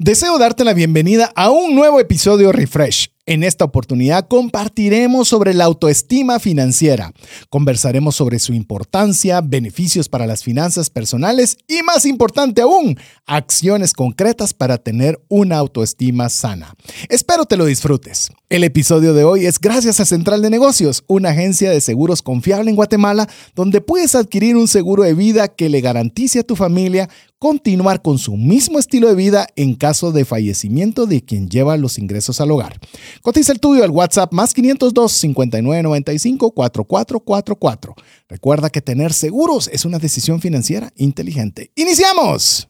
Deseo darte la bienvenida a un nuevo episodio Refresh. En esta oportunidad compartiremos sobre la autoestima financiera. Conversaremos sobre su importancia, beneficios para las finanzas personales y más importante aún, acciones concretas para tener una autoestima sana. Espero te lo disfrutes. El episodio de hoy es gracias a Central de Negocios, una agencia de seguros confiable en Guatemala, donde puedes adquirir un seguro de vida que le garantice a tu familia continuar con su mismo estilo de vida en caso de fallecimiento de quien lleva los ingresos al hogar. Cotiza el tuyo al WhatsApp más 502 5995 4444. Recuerda que tener seguros es una decisión financiera inteligente. ¡Iniciamos!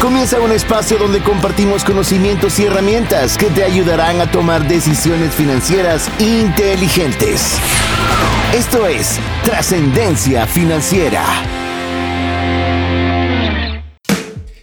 Comienza un espacio donde compartimos conocimientos y herramientas que te ayudarán a tomar decisiones financieras inteligentes. Esto es Trascendencia Financiera.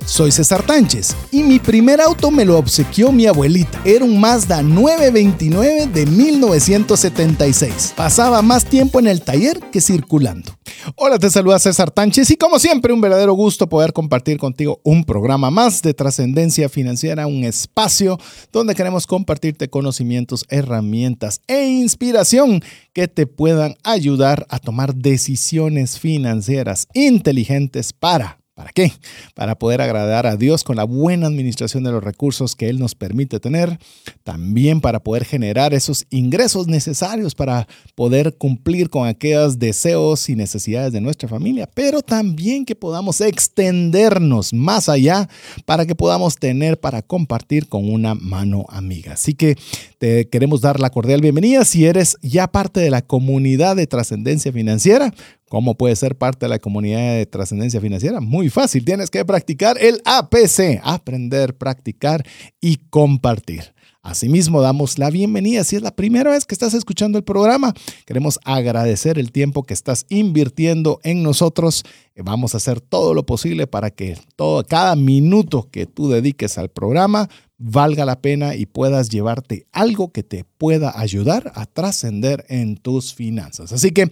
Soy César Tánchez y mi primer auto me lo obsequió mi abuelita. Era un Mazda 929 de 1976. Pasaba más tiempo en el taller que circulando. Hola, te saluda César Tánchez y como siempre un verdadero gusto poder compartir contigo un programa más de trascendencia financiera, un espacio donde queremos compartirte conocimientos, herramientas e inspiración que te puedan ayudar a tomar decisiones financieras inteligentes para ¿Para qué? Para poder agradar a Dios con la buena administración de los recursos que Él nos permite tener, también para poder generar esos ingresos necesarios para poder cumplir con aquellos deseos y necesidades de nuestra familia, pero también que podamos extendernos más allá para que podamos tener para compartir con una mano amiga. Así que te queremos dar la cordial bienvenida si eres ya parte de la comunidad de trascendencia financiera. ¿Cómo puedes ser parte de la comunidad de trascendencia financiera? Muy fácil, tienes que practicar el APC, aprender, practicar y compartir. Asimismo, damos la bienvenida si es la primera vez que estás escuchando el programa. Queremos agradecer el tiempo que estás invirtiendo en nosotros. Vamos a hacer todo lo posible para que todo, cada minuto que tú dediques al programa valga la pena y puedas llevarte algo que te pueda ayudar a trascender en tus finanzas. Así que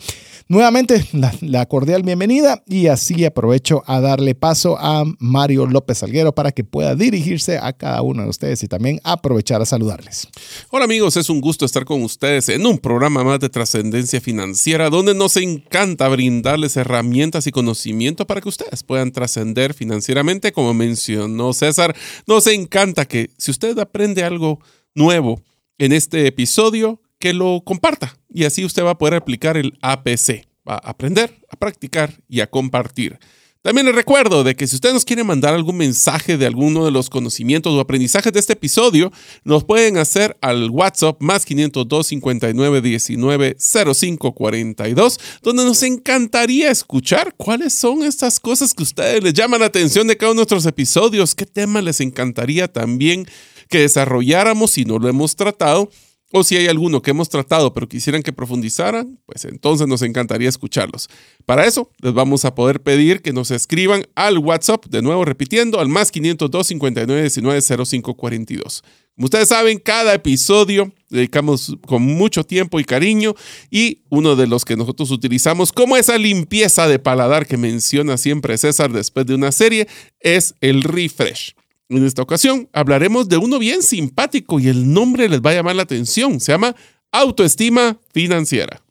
nuevamente la, cordial bienvenida y así aprovecho a darle paso a Mario López Alguero para que pueda dirigirse a cada uno de ustedes y también aprovechar a saludarles. Hola amigos, es un gusto estar con ustedes en un programa más de trascendencia financiera donde nos encanta brindarles herramientas y conocimiento para que ustedes puedan trascender financieramente. Como mencionó César, nos encanta que si usted aprende algo nuevo en este episodio, que lo comparta y así usted va a poder aplicar el APC. Va a aprender, a practicar y a compartir. También les recuerdo de que si usted nos quiere mandar algún mensaje de alguno de los conocimientos o aprendizajes de este episodio, nos pueden hacer al WhatsApp más 502 59 19 05 42, donde nos encantaría escuchar cuáles son estas cosas que a ustedes les llaman la atención de cada uno de nuestros episodios, qué tema les encantaría también que desarrolláramos si no lo hemos tratado o si hay alguno que hemos tratado pero quisieran que profundizaran, pues entonces nos encantaría escucharlos. Para eso les vamos a poder pedir que nos escriban al WhatsApp, de nuevo repitiendo, al más 502 59 19 05 42. Como ustedes saben, cada episodio dedicamos con mucho tiempo y cariño y uno de los que nosotros utilizamos como esa limpieza de paladar que menciona siempre César después de una serie es el refresh. En esta ocasión hablaremos de uno bien simpático y el nombre les va a llamar la atención. Se llama Autoestima Financiera.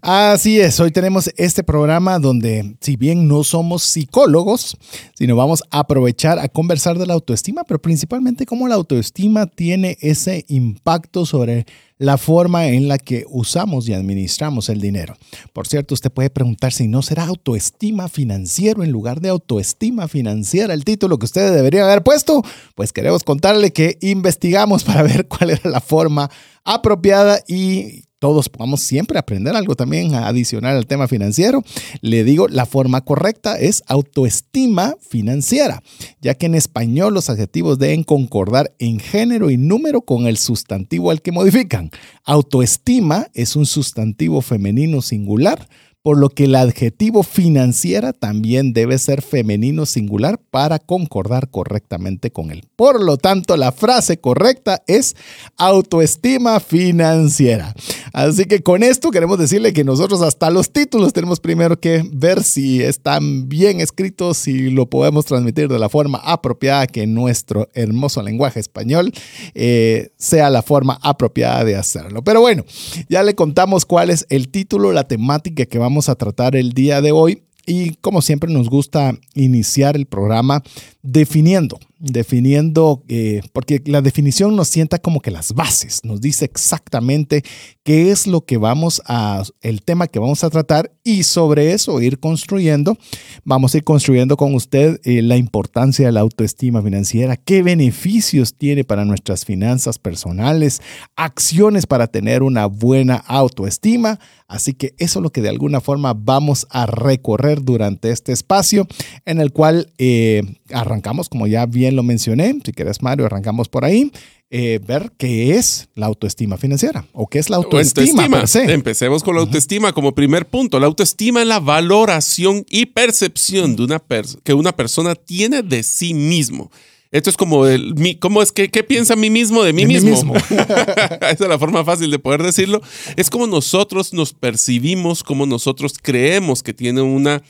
Así es, hoy tenemos este programa donde si bien no somos psicólogos, sino vamos a aprovechar a conversar de la autoestima, pero principalmente cómo la autoestima tiene ese impacto sobre la forma en la que usamos y administramos el dinero. Por cierto, usted puede preguntar si no será autoestima financiero en lugar de autoestima financiera el título que usted debería haber puesto. Pues queremos contarle que investigamos para ver cuál era la forma apropiada y todos podamos siempre aprender algo también adicional al tema financiero. Le digo, la forma correcta es autoestima financiera, ya que en español los adjetivos deben concordar en género y número con el sustantivo al que modifican. Autoestima es un sustantivo femenino singular por lo que el adjetivo financiera también debe ser femenino singular para concordar correctamente con él. Por lo tanto, la frase correcta es autoestima financiera. Así que con esto queremos decirle que nosotros hasta los títulos tenemos primero que ver si están bien escritos, si lo podemos transmitir de la forma apropiada que nuestro hermoso lenguaje español eh, sea la forma apropiada de hacerlo. Pero bueno, ya le contamos cuál es el título, la temática que vamos a tratar el día de hoy. Y como siempre nos gusta iniciar el programa definiendo definiendo, eh, porque la definición nos sienta como que las bases, nos dice exactamente qué es lo que vamos a, el tema que vamos a tratar y sobre eso ir construyendo, vamos a ir construyendo con usted eh, la importancia de la autoestima financiera, qué beneficios tiene para nuestras finanzas personales, acciones para tener una buena autoestima. Así que eso es lo que de alguna forma vamos a recorrer durante este espacio en el cual eh, arrancamos, como ya bien lo mencioné, si quieres Mario, arrancamos por ahí. Eh, ver qué es la autoestima financiera o qué es la autoestima. Empecemos con la autoestima como primer punto. La autoestima es la valoración y percepción de una que una persona tiene de sí mismo. Esto es como el, ¿cómo es que qué piensa mí mismo de mí mismo? mismo. Esa es la forma fácil de poder decirlo. Es como nosotros nos percibimos, como nosotros creemos que tiene una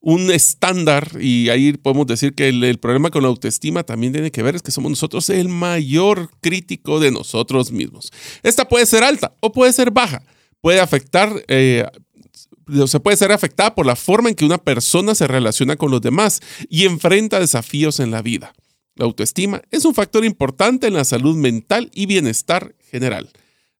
un estándar y ahí podemos decir que el, problema con la autoestima también tiene que ver es que somos nosotros el mayor crítico de nosotros mismos. Esta puede ser alta o puede ser baja, puede afectar... Eh, se puede ser afectada por la forma en que una persona se relaciona con los demás y enfrenta desafíos en la vida. La autoestima es un factor importante en la salud mental y bienestar general.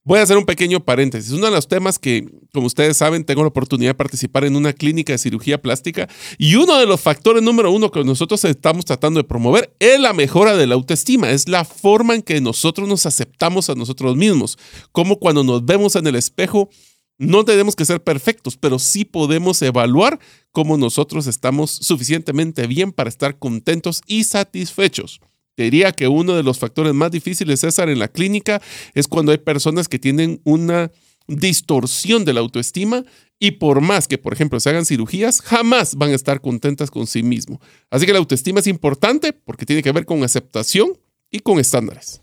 Voy a hacer un pequeño paréntesis. Uno de los temas que, como ustedes saben, tengo la oportunidad de participar en una clínica de cirugía plástica y uno de los factores número uno que nosotros estamos tratando de promover es la mejora de la autoestima. Es la forma en que nosotros nos aceptamos a nosotros mismos. Como cuando nos vemos en el espejo, no tenemos que ser perfectos, pero sí podemos evaluar cómo nosotros estamos suficientemente bien para estar contentos y satisfechos diría que uno de los factores más difíciles, César, en la clínica es cuando hay personas que tienen una distorsión de la autoestima y por más que, por ejemplo, se hagan cirugías, jamás van a estar contentas con sí mismo. Así que la autoestima es importante porque tiene que ver con aceptación y con estándares.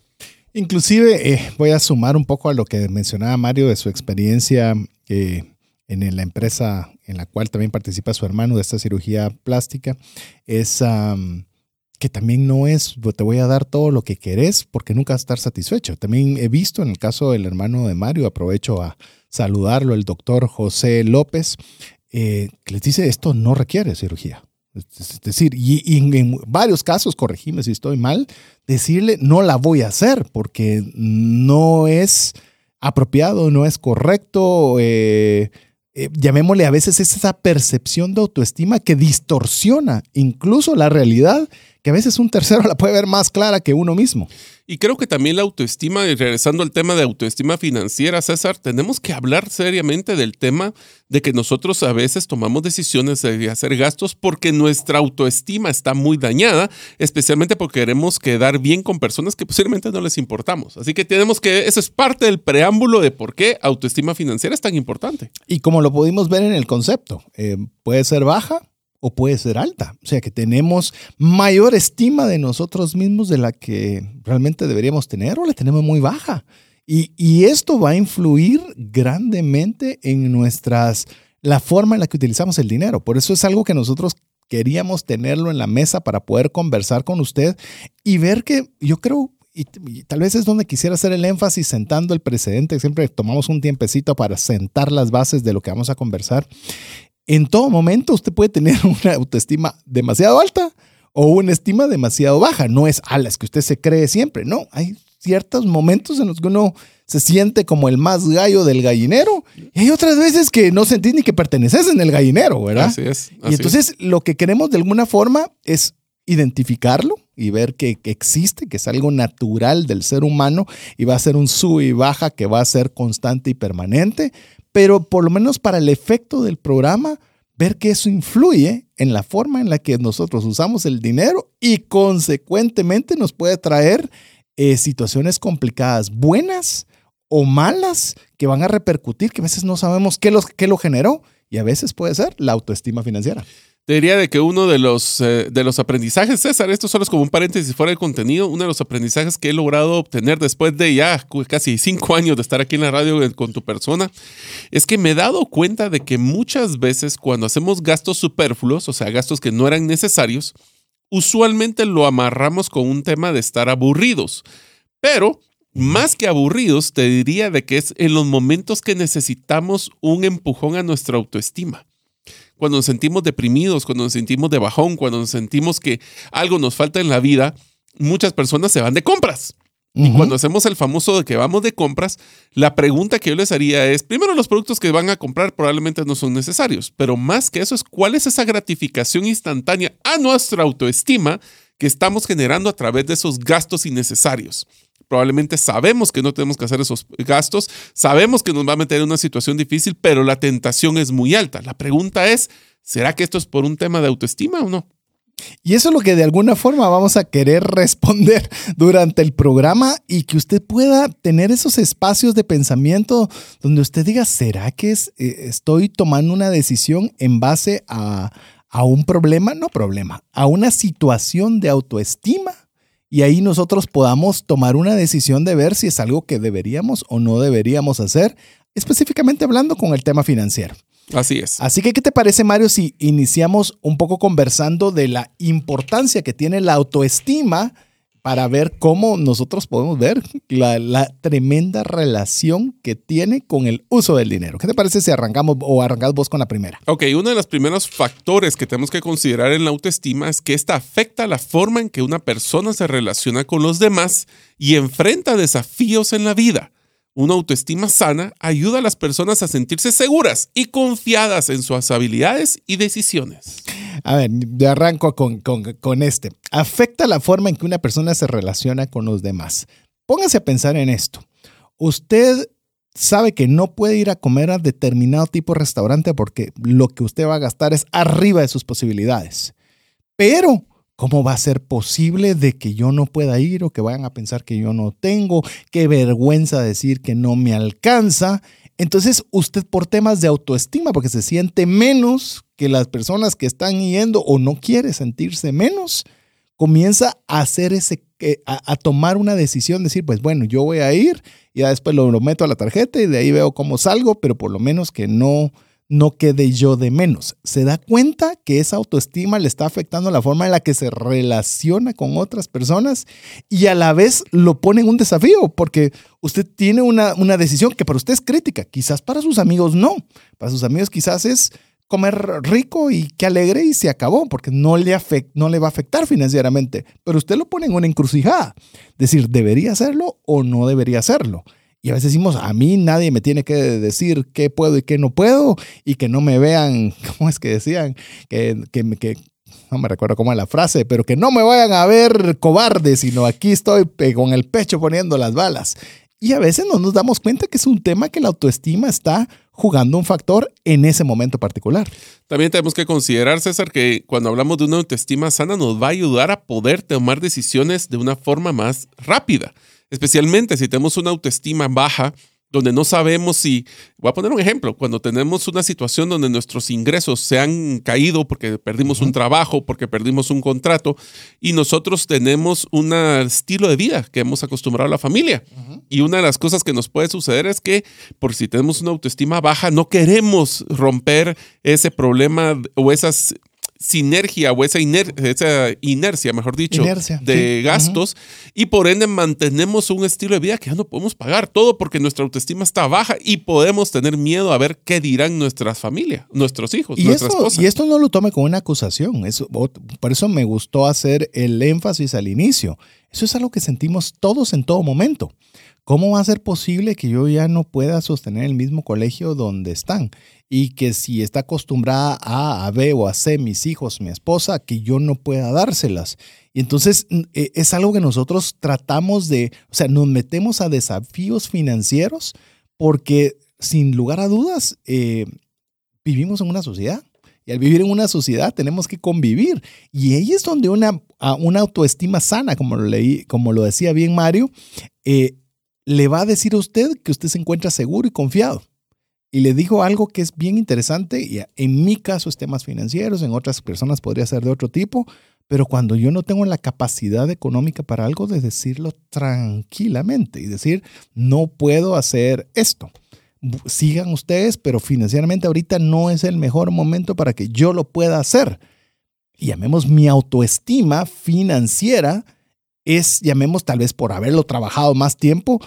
Inclusive eh, voy a sumar un poco a lo que mencionaba Mario de su experiencia eh, en la empresa en la cual también participa su hermano de esta cirugía plástica. Es que también no es, te voy a dar todo lo que querés porque nunca vas a estar satisfecho. También he visto en el caso del hermano de Mario, aprovecho a saludarlo, el doctor José López, eh, que les dice, esto no requiere cirugía. Es decir, y, en, varios casos, corregime si estoy mal, decirle, no la voy a hacer porque no es apropiado, no es correcto. Eh, eh, llamémosle a veces esa percepción de autoestima que distorsiona incluso la realidad que a veces un tercero la puede ver más clara que uno mismo. Y creo que también la autoestima, y regresando al tema de autoestima financiera, César, tenemos que hablar seriamente del tema de que nosotros a veces tomamos decisiones de hacer gastos porque nuestra autoestima está muy dañada, especialmente porque queremos quedar bien con personas que posiblemente no les importamos. Así que tenemos que, eso es parte del preámbulo de por qué autoestima financiera es tan importante. Y como lo pudimos ver en el concepto, eh, puede ser baja, o puede ser alta. O sea que tenemos mayor estima de nosotros mismos de la que realmente deberíamos tener o la tenemos muy baja. Y, esto va a influir grandemente en nuestras, la forma en la que utilizamos el dinero. Por eso es algo que nosotros queríamos tenerlo en la mesa para poder conversar con usted y ver que yo creo y, tal vez es donde quisiera hacer el énfasis sentando el precedente, siempre tomamos un tiempecito para sentar las bases de lo que vamos a conversar, en todo momento usted puede tener una autoestima demasiado alta o una estima demasiado baja. No es a las que usted se cree siempre. No, hay ciertos momentos en los que uno se siente como el más gallo del gallinero y hay otras veces que no sentís ni que perteneces en el gallinero, ¿verdad? Así es. y entonces lo que queremos de alguna forma es identificarlo y ver que, que, existe, que es algo natural del ser humano y va a ser un sub y baja que va a ser constante y permanente, pero por lo menos para el efecto del programa, ver que eso influye en la forma en la que nosotros usamos el dinero y consecuentemente nos puede traer eh, situaciones complicadas, buenas o malas, que van a repercutir, que a veces no sabemos qué, los, qué lo generó y a veces puede ser la autoestima financiera. Te diría de que uno de los, eh, de los aprendizajes, César, esto solo es como un paréntesis fuera del contenido, uno de los aprendizajes que he logrado obtener después de ya casi cinco años de estar aquí en la radio con tu persona, es que me he dado cuenta de que muchas veces cuando hacemos gastos superfluos, o sea, gastos que no eran necesarios, usualmente lo amarramos con un tema de estar aburridos. Pero más que aburridos, te diría de que es en los momentos que necesitamos un empujón a nuestra autoestima cuando nos sentimos deprimidos, cuando nos sentimos de bajón, cuando nos sentimos que algo nos falta en la vida, muchas personas se van de compras. Y cuando hacemos el famoso de que vamos de compras, la pregunta que yo les haría es, primero los productos que van a comprar probablemente no son necesarios, pero más que eso es cuál es esa gratificación instantánea a nuestra autoestima que estamos generando a través de esos gastos innecesarios probablemente sabemos que no tenemos que hacer esos gastos, sabemos que nos va a meter en una situación difícil, pero la tentación es muy alta. La pregunta es, ¿será que esto es por un tema de autoestima o no? Y eso es lo que de alguna forma vamos a querer responder durante el programa y que usted pueda tener esos espacios de pensamiento donde usted diga, ¿será que eh, estoy tomando una decisión en base a un problema? No problema, a una situación de autoestima y ahí nosotros podamos tomar una decisión de ver si es algo que deberíamos o no deberíamos hacer, específicamente hablando con el tema financiero. Así es. Así que, ¿qué te parece, Mario, si iniciamos un poco conversando de la importancia que tiene la autoestima para ver cómo nosotros podemos ver la, tremenda relación que tiene con el uso del dinero. ¿Qué te parece si arrancamos o arrancamos vos con la primera? Ok, uno de los primeros factores que tenemos que considerar en la autoestima es que esta afecta la forma en que una persona se relaciona con los demás y enfrenta desafíos en la vida. Una autoestima sana ayuda a las personas a sentirse seguras y confiadas en sus habilidades y decisiones. A ver, yo arranco con, con, este. Afecta la forma en que una persona se relaciona con los demás. Póngase a pensar en esto. Usted sabe que no puede ir a comer a determinado tipo de restaurante porque lo que usted va a gastar es arriba de sus posibilidades. Pero ¿Cómo va a ser posible de que yo no pueda ir o que vayan a pensar que yo no tengo? Qué vergüenza decir que no me alcanza. Entonces usted por temas de autoestima, porque se siente menos que las personas que están yendo o no quiere sentirse menos, comienza a hacer ese, eh, a, tomar una decisión, decir, pues bueno, yo voy a ir y ya después lo, lo meto a la tarjeta y de ahí veo cómo salgo, pero por lo menos que no, no quede yo de menos. Se da cuenta que esa autoestima le está afectando la forma en la que se relaciona con otras personas y a la vez lo pone en un desafío porque usted tiene una, una decisión que para usted es crítica, quizás para sus amigos no. Para sus amigos quizás es comer rico y qué alegre y se acabó, porque no le, no le va a afectar financieramente, pero usted lo pone en una encrucijada, decir, ¿debería hacerlo o no debería hacerlo? Y a veces decimos, a mí nadie me tiene que decir qué puedo y qué no puedo, y que no me vean, ¿cómo es que decían? Que, que, no me recuerdo cómo es la frase, pero que no me vayan a ver cobarde, sino aquí estoy con el pecho poniendo las balas. Y a veces no nos damos cuenta que es un tema que la autoestima está jugando un factor en ese momento particular. También tenemos que considerar, César, que cuando hablamos de una autoestima sana nos va a ayudar a poder tomar decisiones de una forma más rápida especialmente si tenemos una autoestima baja, donde no sabemos si, voy a poner un ejemplo, cuando tenemos una situación donde nuestros ingresos se han caído porque perdimos un trabajo, porque perdimos un contrato, y nosotros tenemos un estilo de vida que hemos acostumbrado a la familia. Y una de las cosas que nos puede suceder es que por si tenemos una autoestima baja, no queremos romper ese problema o esas sinergia o esa, esa inercia, mejor dicho, de gastos y por ende mantenemos un estilo de vida que ya no podemos pagar todo porque nuestra autoestima está baja y podemos tener miedo a ver qué dirán nuestras familias, nuestros hijos, y nuestras esto, Y esto no lo tome como una acusación, eso, por eso me gustó hacer el énfasis al inicio. Eso es algo que sentimos todos en todo momento. ¿Cómo va a ser posible que yo ya no pueda sostener el mismo colegio donde están? Y que si está acostumbrada a, a B o a C, mis hijos, mi esposa, que yo no pueda dárselas. Y entonces e, es algo que nosotros tratamos de, o sea, nos metemos a desafíos financieros porque sin lugar a dudas eh, vivimos en una sociedad. Y al vivir en una sociedad tenemos que convivir. Y ahí es donde una, una autoestima sana, como lo, leí, como lo decía bien Mario, eh, le va a decir a usted que usted se encuentra seguro y confiado. Y le dijo algo que es bien interesante, y en mi caso es temas financieros, en otras personas podría ser de otro tipo, pero cuando yo no tengo la capacidad económica para algo, de decirlo tranquilamente y decir, no puedo hacer esto. Sigan ustedes, pero financieramente ahorita no es el mejor momento para que yo lo pueda hacer. Y llamemos mi autoestima financiera, es, llamemos tal vez por haberlo trabajado más tiempo,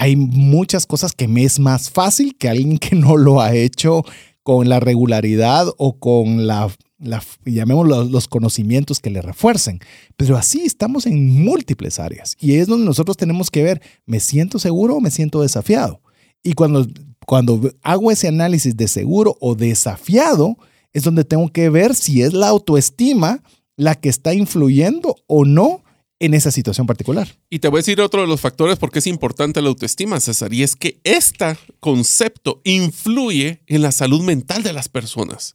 hay muchas cosas que me es más fácil que alguien que no lo ha hecho con la regularidad o con la la, llamémoslo los conocimientos que le refuercen. Pero así estamos en múltiples áreas y es donde nosotros tenemos que ver, ¿me siento seguro o me siento desafiado? Y cuando, cuando hago ese análisis de seguro o desafiado, es donde tengo que ver si es la autoestima la que está influyendo o no en esa situación particular. Y te voy a decir otro de los factores por qué es importante la autoestima, César, y es que este concepto influye en la salud mental de las personas.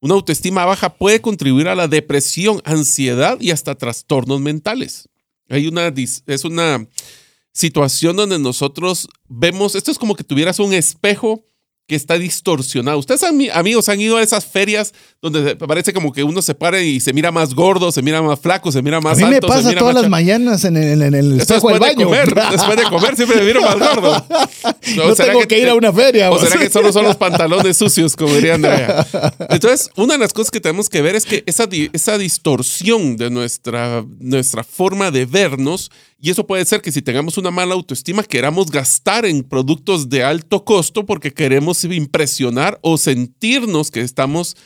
Una autoestima baja puede contribuir a la depresión, ansiedad y hasta trastornos mentales. Hay una, es una situación donde nosotros vemos, esto es como que tuvieras un espejo que está distorsionado. Ustedes, amigos, han ido a esas ferias donde parece como que uno se para y se mira más gordo, se mira más flaco, se mira más alto. A mí me pasa todas las mañanas en el, en el espejo del baño. De comer, después de comer siempre me miro más gordo. No, tengo que, ir a una feria. ¿O será que solo son los pantalones sucios, como diría Andrea? Entonces, una de las cosas que tenemos que ver es que esa, esa distorsión de nuestra, nuestra forma de vernos y eso puede ser que si tengamos una mala autoestima, queramos gastar en productos de alto costo porque queremos impresionar o sentirnos que estamos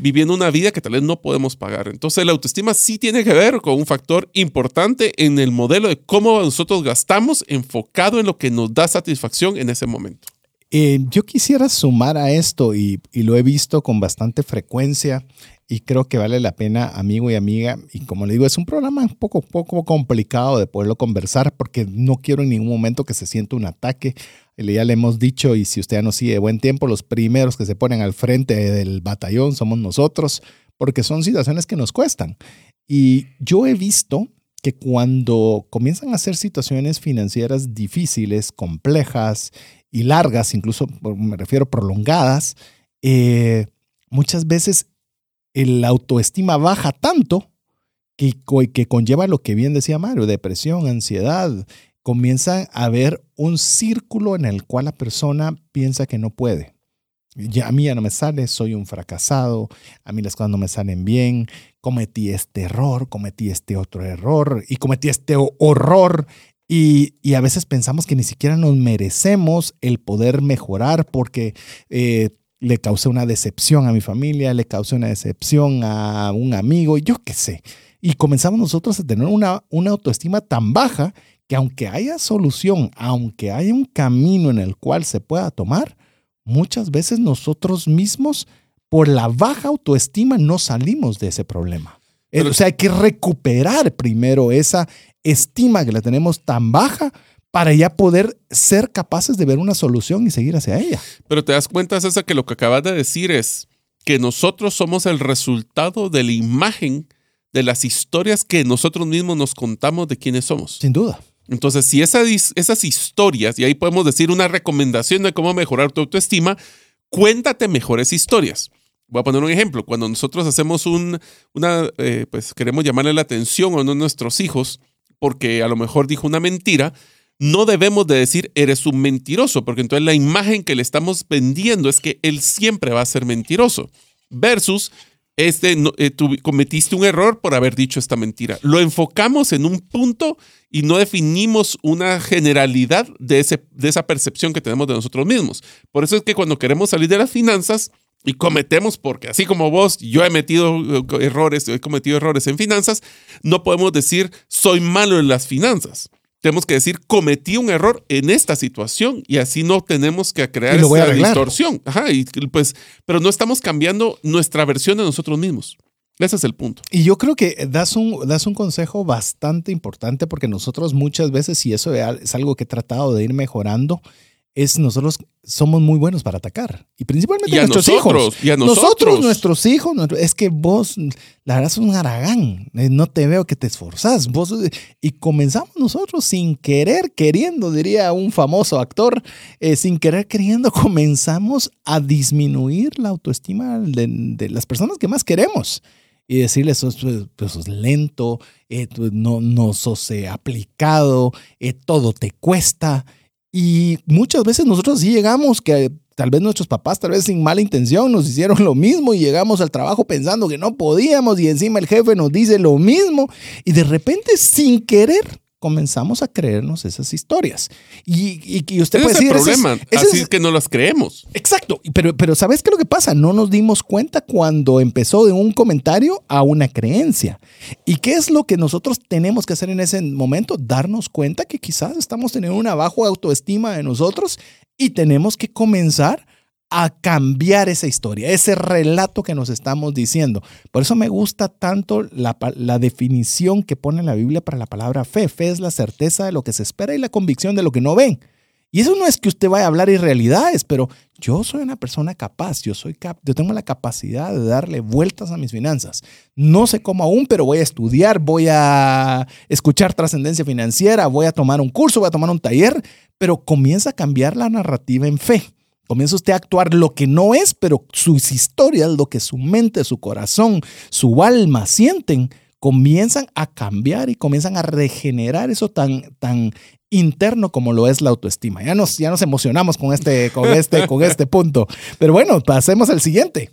viviendo una vida que tal vez no podemos pagar. Entonces la autoestima sí tiene que ver con un factor importante en el modelo de cómo nosotros gastamos enfocado en lo que nos da satisfacción en ese momento. Eh, yo quisiera sumar a esto y, y, lo he visto con bastante frecuencia y creo que vale la pena, amigo y amiga. Y como le digo, es un programa un poco, poco complicado de poderlo conversar porque no quiero en ningún momento que se sienta un ataque. Ya le hemos dicho, y si usted ya nos sigue buen tiempo, los primeros que se ponen al frente del batallón somos nosotros, porque son situaciones que nos cuestan. Y yo he visto que cuando comienzan a ser situaciones financieras difíciles, complejas y largas, incluso me refiero prolongadas, eh, muchas veces la autoestima baja tanto que, que conlleva lo que bien decía Mario, depresión, ansiedad. Comienza a haber un círculo en el cual la persona piensa que no puede. Ya, a mí ya no me sale, soy un fracasado, a mí las cosas no me salen bien, cometí este error, cometí este otro error y cometí este horror. Y, y a veces pensamos que ni siquiera nos merecemos el poder mejorar porque eh, le causé una decepción a mi familia, le causé una decepción a un amigo, yo qué sé. Y comenzamos nosotros a tener una, una autoestima tan baja que aunque haya solución, aunque haya un camino en el cual se pueda tomar, muchas veces nosotros mismos, por la baja autoestima, no salimos de ese problema. o sea, hay que recuperar primero esa estima que la tenemos tan baja para ya poder ser capaces de ver una solución y seguir hacia ella. Pero te das cuenta, César, que lo que acabas de decir es que nosotros somos el resultado de la imagen de las historias que nosotros mismos nos contamos de quiénes somos. Sin duda. Entonces, si esas historias, y ahí podemos decir una recomendación de cómo mejorar tu autoestima, cuéntate mejores historias. Voy a poner un ejemplo. Cuando nosotros hacemos un, una, eh, pues queremos llamarle la atención a uno de nuestros hijos porque a lo mejor dijo una mentira, no debemos de decir eres un mentiroso, porque entonces la imagen que le estamos vendiendo es que él siempre va a ser mentiroso, versus este, eh, cometiste un error por haber dicho esta mentira. Lo enfocamos en un punto y no definimos una generalidad de, ese, de esa percepción que tenemos de nosotros mismos. Por eso es que cuando queremos salir de las finanzas, y cometemos, porque así como vos, yo he metido eh, errores, he cometido errores en finanzas, no podemos decir soy malo en las finanzas tenemos que decir, cometí un error en esta situación y así no tenemos que crear esa distorsión. Ajá, y pues, pero no estamos cambiando nuestra versión de nosotros mismos. Ese es el punto. Y yo creo que das un, das un consejo bastante importante porque nosotros muchas veces, y eso es algo que he tratado de ir mejorando, es nosotros somos muy buenos para atacar. Y principalmente Y a nuestros nosotros, hijos. y a nosotros. nuestros hijos. es que vos, la verdad, sos un aragán. Eh, No te veo que te esforzás. Vos, y comenzamos nosotros sin querer, queriendo, diría un famoso actor, eh, sin querer, queriendo, comenzamos a disminuir la autoestima de, de las personas que más queremos. Y decirles, sos, pues, sos lento, eh, no, no sos eh, aplicado, eh, todo te cuesta. Y muchas veces nosotros sí llegamos que tal vez nuestros papás, tal vez sin mala intención, nos hicieron lo mismo y llegamos al trabajo pensando que no podíamos y encima el jefe nos dice lo mismo y de repente sin querer comenzamos a creernos esas historias. Y, y, y usted puede es el decir, ese es- problema. ese Así es- es que no las creemos. Exacto, pero, pero ¿sabes qué es lo que pasa? No nos dimos cuenta cuando empezó de un comentario a una creencia. ¿Y qué es lo que nosotros tenemos que hacer en ese momento? Darnos cuenta que quizás estamos teniendo una baja autoestima de nosotros y tenemos que comenzar a cambiar esa historia, ese relato que nos estamos diciendo. Por eso me gusta tanto la, la definición que pone la Biblia para la palabra fe. Fe es la certeza de lo que se espera y la convicción de lo que no ven. Y eso no es que usted vaya a hablar irrealidades, pero yo soy una persona capaz, yo, soy cap yo tengo la capacidad de darle vueltas a mis finanzas. No sé cómo aún, pero voy a estudiar, voy a escuchar trascendencia financiera, voy a tomar un curso, voy a tomar un taller, pero comienza a cambiar la narrativa en fe. Comienza usted a actuar lo que no es, pero sus historias, lo que su mente, su corazón, su alma sienten, comienzan a cambiar y comienzan a regenerar eso tan, tan interno como lo es la autoestima. Ya nos, ya nos emocionamos con este, con este, con este punto. Pero bueno, pasemos al siguiente.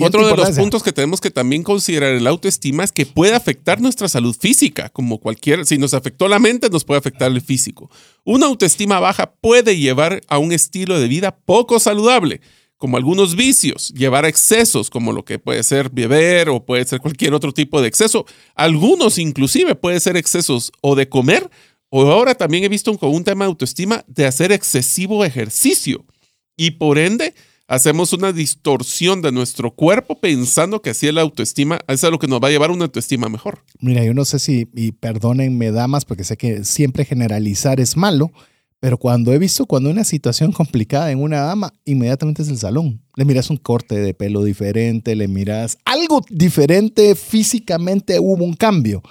Otro de los puntos que tenemos que también considerar en la autoestima es que puede afectar nuestra salud física, como cualquier, si nos afectó la mente, nos puede afectar el físico. Una autoestima baja puede llevar a un estilo de vida poco saludable, como algunos vicios, llevar a excesos, como lo que puede ser beber o puede ser cualquier otro tipo de exceso. Algunos inclusive puede ser excesos o de comer, o ahora también he visto con un tema de autoestima de hacer excesivo ejercicio. Y por ende, hacemos una distorsión de nuestro cuerpo pensando que así es la autoestima, eso es lo que nos va a llevar a una autoestima mejor. Mira, yo no sé si, y perdónenme damas, porque sé que siempre generalizar es malo, pero cuando he visto cuando una situación complicada en una dama, inmediatamente es el salón. Le miras un corte de pelo diferente, le miras algo diferente físicamente, hubo un cambio.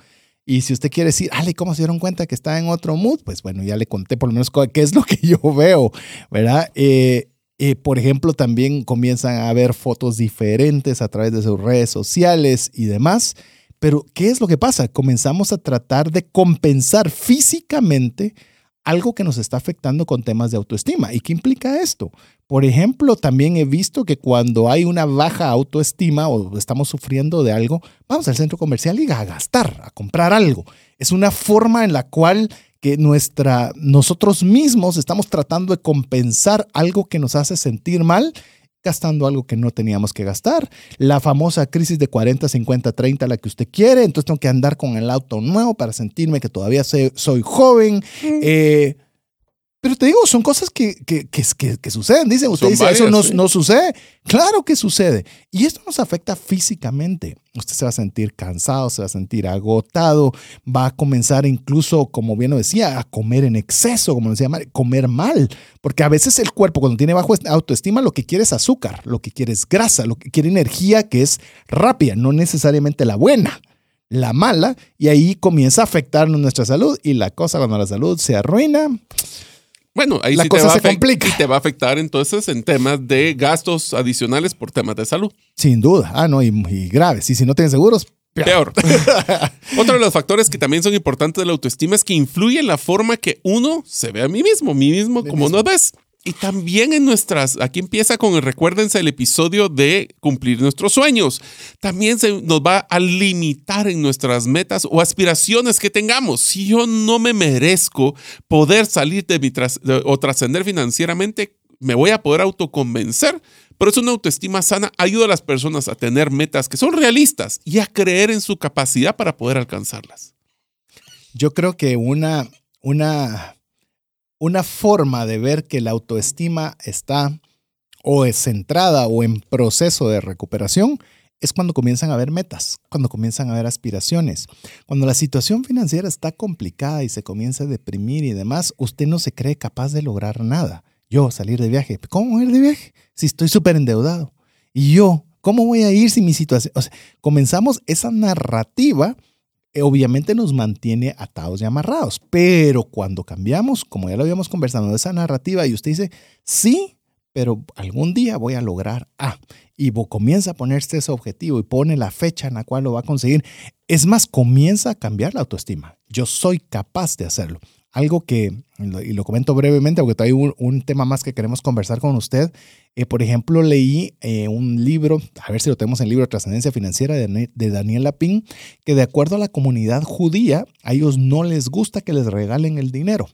Y si usted quiere decir, Ale, ¿cómo se dieron cuenta que está en otro mood? Pues bueno, ya le conté por lo menos qué es lo que yo veo, ¿verdad? Eh, eh, por ejemplo, también comienzan a ver fotos diferentes a través de sus redes sociales y demás. Pero, ¿qué es lo que pasa? Comenzamos a tratar de compensar físicamente algo que nos está afectando con temas de autoestima. ¿Y qué implica esto? Por ejemplo, también he visto que cuando hay una baja autoestima o estamos sufriendo de algo, vamos al centro comercial y a gastar, a comprar algo. Es una forma en la cual que nuestra, nosotros mismos estamos tratando de compensar algo que nos hace sentir mal gastando algo que no teníamos que gastar. La famosa crisis de 40, 50, 30, la que usted quiere. Entonces tengo que andar con el auto nuevo para sentirme que todavía soy, soy joven. Eh, pero te digo, son cosas que, que, que, que- que suceden. Dicen, usted Son dice, eso varias, no, sí. no sucede. Claro que sucede. Y esto nos afecta físicamente. Usted se va a sentir cansado, se va a sentir agotado, va a comenzar incluso, como bien lo decía, a comer en exceso, como decía Mari, comer mal. Porque a veces el cuerpo, cuando tiene bajo autoestima, lo que quiere es azúcar, lo que quiere es grasa, lo que quiere energía que es rápida, no necesariamente la buena la mala y ahí comienza a afectarnos nuestra salud y la cosa cuando la salud se arruina, Bueno, ahí La sí cosa te va se complica. y te va a afectar entonces en temas de gastos adicionales por temas de salud. sin duda, ah no, y, y graves, y si no tienen seguros, Peor. Otro de los factores que también son importantes de la autoestima es que influye en la forma que uno se ve a mí mismo, mí mismo, como mismo. nos ves. Y también en nuestras, aquí empieza con el, recuérdense el episodio de cumplir nuestros sueños. También se nos va a limitar en nuestras metas o aspiraciones que tengamos. Si yo no me merezco poder salir de mi tras- o trascender financieramente, me voy a poder autoconvencer. Por eso una autoestima sana ayuda a las personas a tener metas que son realistas y a creer en su capacidad para poder alcanzarlas. yo creo que una, una, una forma de ver que la autoestima está o es centrada o en proceso de recuperación es cuando comienzan a haber metas, cuando comienzan a haber aspiraciones. Cuando la situación financiera está complicada y se comienza a deprimir y demás, usted no se cree capaz de lograr nada. Yo salir de viaje. ¿Cómo ir de viaje? Si estoy súper endeudado. Y yo, ¿cómo voy a ir si mi situación... Comenzamos esa narrativa obviamente nos mantiene atados y amarrados. Pero cuando cambiamos, como ya lo habíamos conversado, esa narrativa y usted dice, sí, pero algún día voy a lograr A. y comienza a ponerse ese objetivo y pone la fecha en la cual lo va a conseguir. Es más, comienza a cambiar la autoestima. Yo soy capaz de hacerlo algo que, y lo comento brevemente porque hay un, tema más que queremos conversar con usted. Eh, por ejemplo, leí eh, un libro, a ver si lo tenemos en el libro Trascendencia Financiera de, Daniel Lapin, que de acuerdo a la comunidad judía, a ellos no les gusta que les regalen el dinero,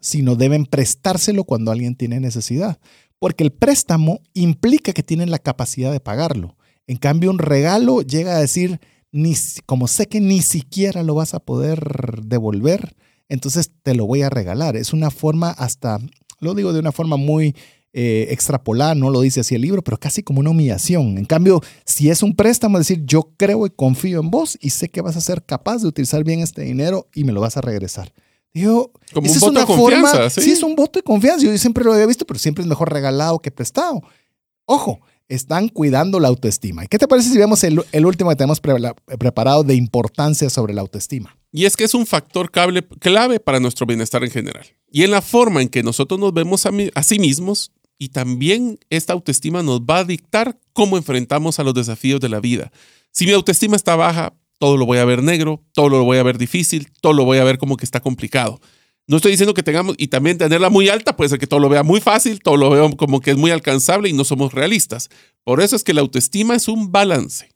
sino deben prestárselo cuando alguien tiene necesidad, porque el préstamo implica que tienen la capacidad de pagarlo. En cambio, un regalo llega a decir, ni, como sé que ni siquiera lo vas a poder devolver, entonces te lo voy a regalar. Es una forma hasta, lo digo de una forma muy eh, extrapolada, no lo dice así el libro, pero casi como una humillación. En cambio, si es un préstamo, decir, yo creo y confío en vos y sé que vas a ser capaz de utilizar bien este dinero y me lo vas a regresar. Digo, como un voto de confianza, ¿sí? sí, es un voto de confianza. Yo siempre lo había visto, pero siempre es mejor regalado que prestado. Ojo, están cuidando la autoestima. ¿Y qué te parece si vemos el, último que tenemos preparado de importancia sobre la autoestima? Y es que es un factor clave, clave para nuestro bienestar en general. Y en la forma en que nosotros nos vemos a, a sí mismos y también esta autoestima nos va a dictar cómo enfrentamos a los desafíos de la vida. Si mi autoestima está baja, todo lo voy a ver negro, todo lo voy a ver difícil, todo lo voy a ver como que está complicado. No estoy diciendo que tengamos, y también tenerla muy alta, puede ser que todo lo vea muy fácil, todo lo veo como que es muy alcanzable y no somos realistas. Por eso es que la autoestima es un balance.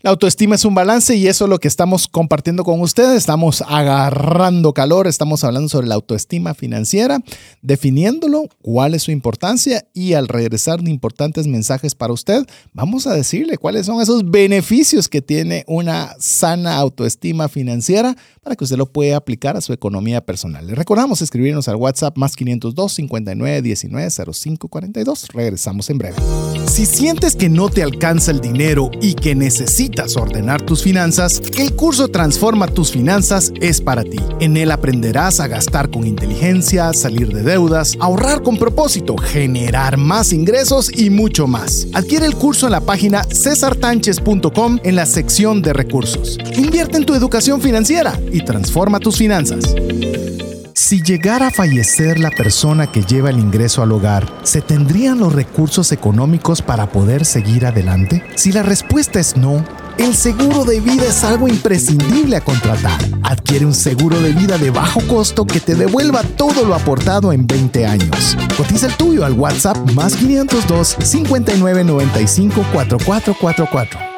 La autoestima es un balance y eso es lo que estamos compartiendo con ustedes. Estamos agarrando calor, estamos hablando sobre la autoestima financiera, definiéndolo, cuál es su importancia y al regresar de importantes mensajes para usted, vamos a decirle cuáles son esos beneficios que tiene una sana autoestima financiera para que usted lo pueda aplicar a su economía personal. Le recordamos escribirnos al WhatsApp más 502 59 19 05 42. Regresamos en breve. Si sientes que no te alcanza el dinero y que necesitas ordenar tus finanzas, el curso Transforma tus finanzas es para ti. En él aprenderás a gastar con inteligencia, salir de deudas, ahorrar con propósito, generar más ingresos y mucho más. Adquiere el curso en la página cesartanches.com en la sección de recursos. Invierte en tu educación financiera y transforma tus finanzas. Si llegara a fallecer la persona que lleva el ingreso al hogar, ¿se tendrían los recursos económicos para poder seguir adelante? Si la respuesta es no, el seguro de vida es algo imprescindible a contratar. Adquiere un seguro de vida de bajo costo que te devuelva todo lo aportado en 20 años. Cotiza el tuyo al WhatsApp más 502 5995 4444.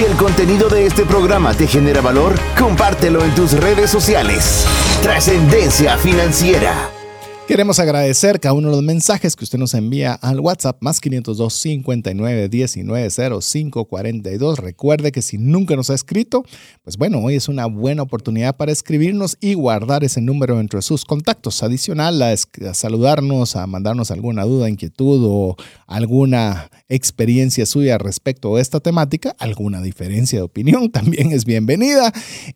Si el contenido de este programa te genera valor, compártelo en tus redes sociales. Trascendencia financiera. Queremos agradecer cada uno de los mensajes que usted nos envía al WhatsApp más 502 59 19 05 42. Recuerde que si nunca nos ha escrito, pues bueno, hoy es una buena oportunidad para escribirnos y guardar ese número entre sus contactos. Adicional a, saludarnos, a mandarnos alguna duda, inquietud o alguna experiencia suya respecto a esta temática, alguna diferencia de opinión también es bienvenida.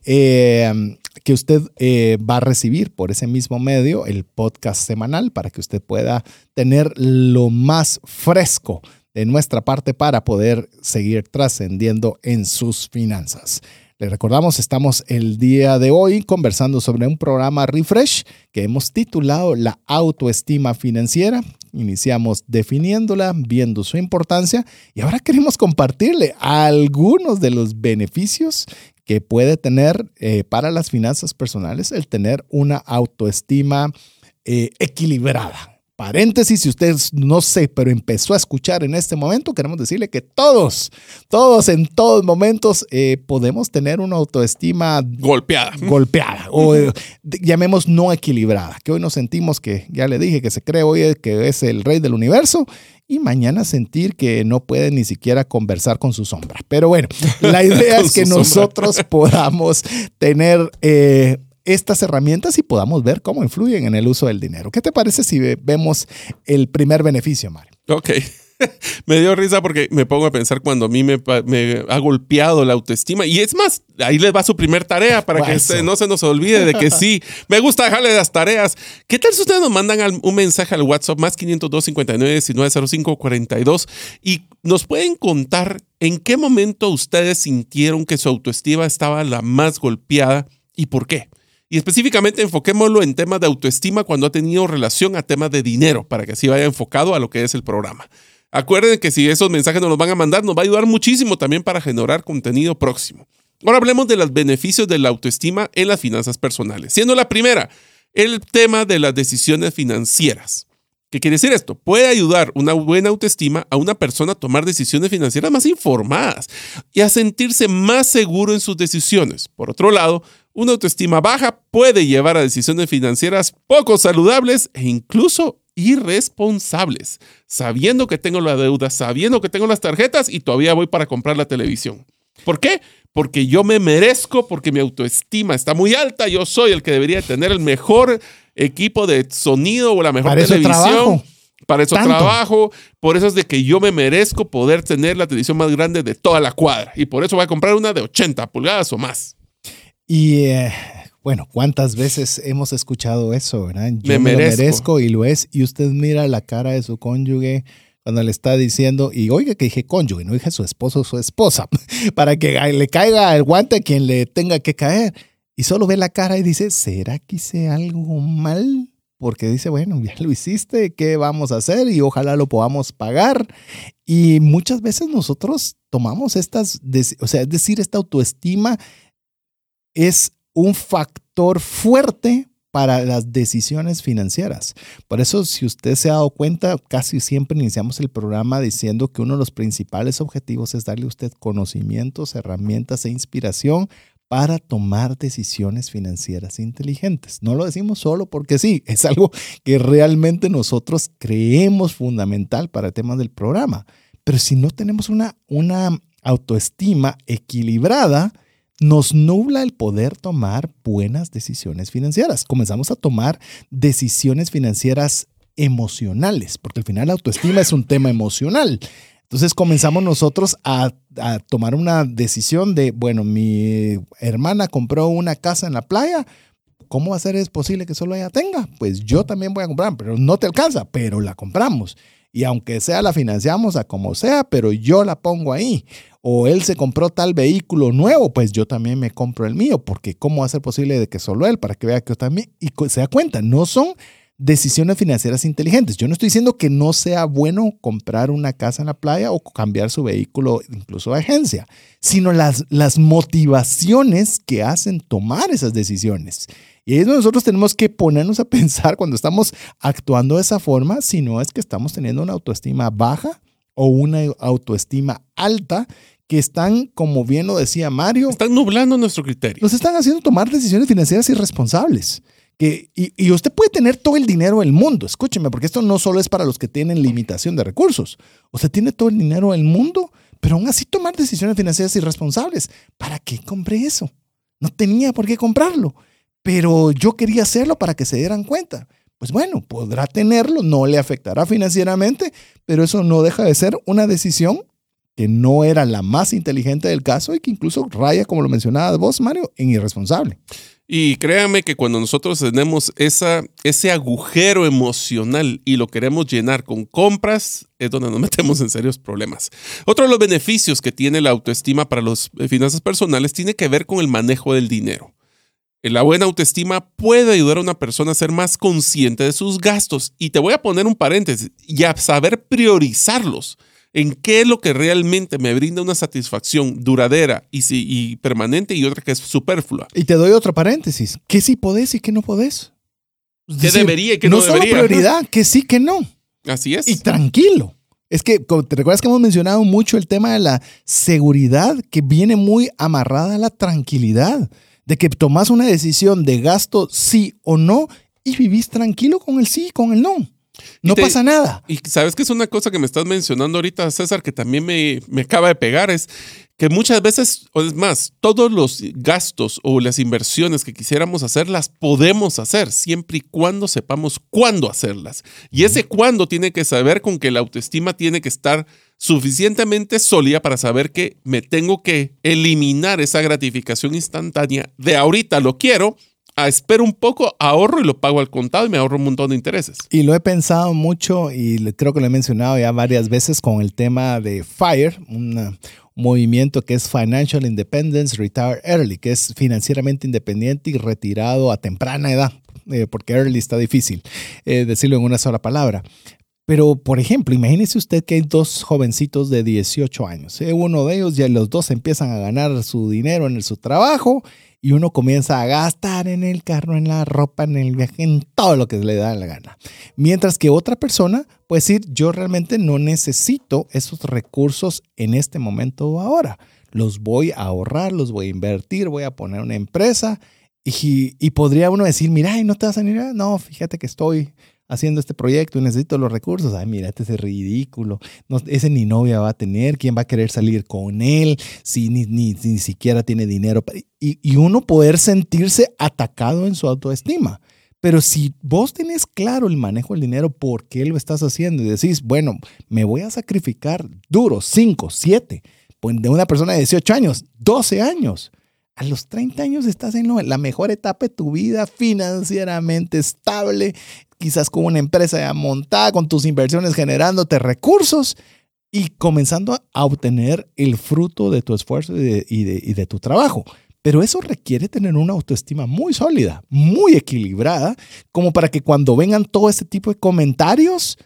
Eh, que usted eh, va a recibir por ese mismo medio el podcast semanal para que usted pueda tener lo más fresco de nuestra parte para poder seguir trascendiendo en sus finanzas. Le recordamos, estamos el día de hoy conversando sobre un programa Refresh que hemos titulado La autoestima financiera. Iniciamos definiéndola, viendo su importancia y ahora queremos compartirle algunos de los beneficios que puede tener eh, para las finanzas personales el tener una autoestima eh, equilibrada. Paréntesis, si usted no sé, pero empezó a escuchar en este momento, queremos decirle que todos, todos en todos momentos eh, podemos tener una autoestima golpeada. Golpeada o eh, llamemos no equilibrada, que hoy nos sentimos que, ya le dije, que se cree hoy que es el rey del universo y mañana sentir que no puede ni siquiera conversar con su sombra. Pero bueno, la idea es que nosotros podamos tener eh, estas herramientas y podamos ver cómo influyen en el uso del dinero. ¿Qué te parece si vemos el primer beneficio, Mario? Ok. me dio risa porque me pongo a pensar cuando a mí me, ha golpeado la autoestima. Y es más, ahí les va su primer tarea para que no se nos olvide de que sí, me gusta dejarle las tareas. ¿Qué tal si ustedes nos mandan un mensaje al WhatsApp más 502 59 1905 42 y nos pueden contar en qué momento ustedes sintieron que su autoestima estaba la más golpeada y por qué? Y específicamente enfoquémoslo en temas de autoestima cuando ha tenido relación a temas de dinero, para que así vaya enfocado a lo que es el programa. Acuerden que si esos mensajes nos los van a mandar, nos va a ayudar muchísimo también para generar contenido próximo. Ahora hablemos de los beneficios de la autoestima en las finanzas personales. Siendo la primera, el tema de las decisiones financieras. ¿Qué quiere decir esto? Puede ayudar una buena autoestima a una persona a tomar decisiones financieras más informadas y a sentirse más seguro en sus decisiones. Por otro lado, una autoestima baja puede llevar a decisiones financieras poco saludables e incluso irresponsables, sabiendo que tengo la deuda, sabiendo que tengo las tarjetas y todavía voy para comprar la televisión. ¿Por qué? Porque yo me merezco, porque mi autoestima está muy alta, yo soy el que debería tener el mejor equipo de sonido o la mejor para televisión. Eso trabajo. Para eso trabajo, por eso es de que yo me merezco poder tener la televisión más grande de toda la cuadra y por eso voy a comprar una de 80 pulgadas o más. Y eh, bueno, ¿cuántas veces hemos escuchado eso, verdad? Yo me, merezco. y lo es y usted mira la cara de su cónyuge cuando le está diciendo, y oiga que dije cónyuge, no dije su esposo o su esposa, para que le caiga el guante a quien le tenga que caer y solo ve la cara y dice, ¿será que hice algo mal? Porque dice, bueno, ya lo hiciste, ¿qué vamos a hacer? Y ojalá lo podamos pagar. Y muchas veces nosotros tomamos estas, o sea, es decir, esta autoestima es un factor fuerte para las decisiones financieras. Por eso, si usted se ha dado cuenta, casi siempre iniciamos el programa diciendo que uno de los principales objetivos es darle a usted conocimientos, herramientas e inspiración para tomar decisiones financieras inteligentes. No lo decimos solo porque sí, es algo que realmente nosotros creemos fundamental para el tema del programa. Pero si no tenemos una, una autoestima equilibrada, nos nubla el poder tomar buenas decisiones financieras. Comenzamos a tomar decisiones financieras emocionales, porque al final la autoestima es un tema emocional. Entonces comenzamos nosotros a, tomar una decisión de, bueno, mi hermana compró una casa en la playa, ¿cómo va a ser es posible que solo ella tenga? Pues yo también voy a comprar, pero no te alcanza, pero la compramos. Y aunque sea la financiamos a como sea, pero yo la pongo ahí. O él se compró tal vehículo nuevo, pues yo también me compro el mío, porque ¿cómo va a ser posible de que solo él, para que vea que yo también, y se da cuenta, no son decisiones financieras inteligentes. Yo no estoy diciendo que no sea bueno comprar una casa en la playa o cambiar su vehículo incluso de agencia, sino las, las motivaciones que hacen tomar esas decisiones. Y es nosotros tenemos que ponernos a pensar cuando estamos actuando de esa forma, si no es que estamos teniendo una autoestima baja o una autoestima alta que están, como bien lo decía Mario, están nublando nuestro criterio. Nos están haciendo tomar decisiones financieras irresponsables y, usted puede tener todo el dinero del mundo, escúcheme, porque esto no solo es para los que tienen limitación de recursos. Usted tiene todo el dinero del mundo, pero aún así tomar decisiones financieras irresponsables. ¿Para qué compré eso? No tenía por qué comprarlo, pero yo quería hacerlo para que se dieran cuenta. Pues bueno, podrá tenerlo, no le afectará financieramente, pero eso no deja de ser una decisión que no era la más inteligente del caso y que incluso raya, como lo mencionaba vos, Mario, en irresponsable. Y créame que cuando nosotros tenemos esa, ese agujero emocional y lo queremos llenar con compras, es donde nos metemos en serios problemas. Otro de los beneficios que tiene la autoestima para las eh, finanzas personales tiene que ver con el manejo del dinero. La buena autoestima puede ayudar a una persona a ser más consciente de sus gastos. Y te voy a poner un paréntesis y a saber priorizarlos en qué es lo que realmente me brinda una satisfacción duradera y, permanente y otra que es superflua. Y te doy otro paréntesis. ¿Qué sí podés y qué no podés? Es ¿Qué decir, debería y qué no, solo debería? prioridad, que sí, que no. Así es. Y tranquilo. Es que te recuerdas que hemos mencionado mucho el tema de la seguridad que viene muy amarrada a la tranquilidad, de que tomas una decisión de gasto sí o no y vivís tranquilo con el sí y con el no. No te- pasa nada. Y sabes que es una cosa que me estás mencionando ahorita, César, que también me, me acaba de pegar, es que muchas veces, o es más, todos los gastos o las inversiones que quisiéramos hacer, las podemos hacer, siempre y cuando sepamos cuándo hacerlas. Y ese cuándo tiene que saber con que la autoestima tiene que estar suficientemente sólida para saber que me tengo que eliminar esa gratificación instantánea de ahorita lo quiero, espero un poco, ahorro y lo pago al contado y me ahorro un montón de intereses. Y lo he pensado mucho y creo que lo he mencionado ya varias veces con el tema de FIRE, un movimiento que es Financial Independence Retire Early, que es financieramente independiente y retirado a temprana edad, eh, porque early está difícil eh, decirlo en una sola palabra. Pero, por ejemplo, imagínese usted que hay dos jovencitos de 18 años. eh, Uno de ellos ya los dos empiezan a ganar su dinero en su trabajo y uno comienza a gastar en el carro, en la ropa, en el viaje, en todo lo que le da la gana. Mientras que otra persona puede decir, yo realmente no necesito esos recursos en este momento o ahora. Los voy a ahorrar, los voy a invertir, voy a poner una empresa y, podría uno decir, mira, ¿y no te vas a? Ah, No, fíjate que estoy haciendo este proyecto y necesito los recursos. Ay, mira, este es ridículo. No, ese ni novia va a tener. ¿Quién va a querer salir con él si ni, ni, ni siquiera tiene dinero? Y, y uno poder sentirse atacado en su autoestima. Pero si vos tenés claro el manejo del dinero, ¿por qué lo estás haciendo? Y decís, bueno, me voy a sacrificar duro, 5, 7, pues de una persona de 18 años, 12 años. A los 30 años estás en la mejor etapa de tu vida, financieramente estable, quizás con una empresa ya montada, con tus inversiones generándote recursos y comenzando a obtener el fruto de tu esfuerzo y de, y de- tu trabajo. Pero eso requiere tener una autoestima muy sólida, muy equilibrada, como para que cuando vengan todo este tipo de comentarios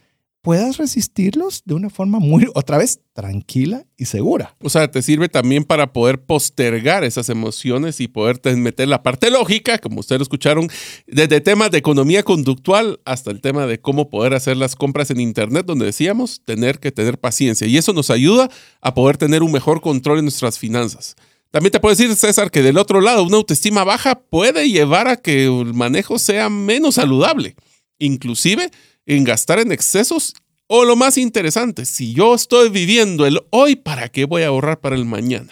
puedas resistirlos de una forma muy, otra vez, tranquila y segura. O sea, te sirve también para poder postergar esas emociones y poder te- meter la parte lógica, como ustedes lo escucharon, desde temas de economía conductual hasta el tema de cómo poder hacer las compras en Internet, donde decíamos tener que tener paciencia. Y eso nos ayuda a poder tener un mejor control en nuestras finanzas. También te puedo decir, César, que del otro lado, una autoestima baja puede llevar a que el manejo sea menos saludable, inclusive en gastar en excesos o lo más interesante, si yo estoy viviendo el hoy, ¿para qué voy a ahorrar para el mañana?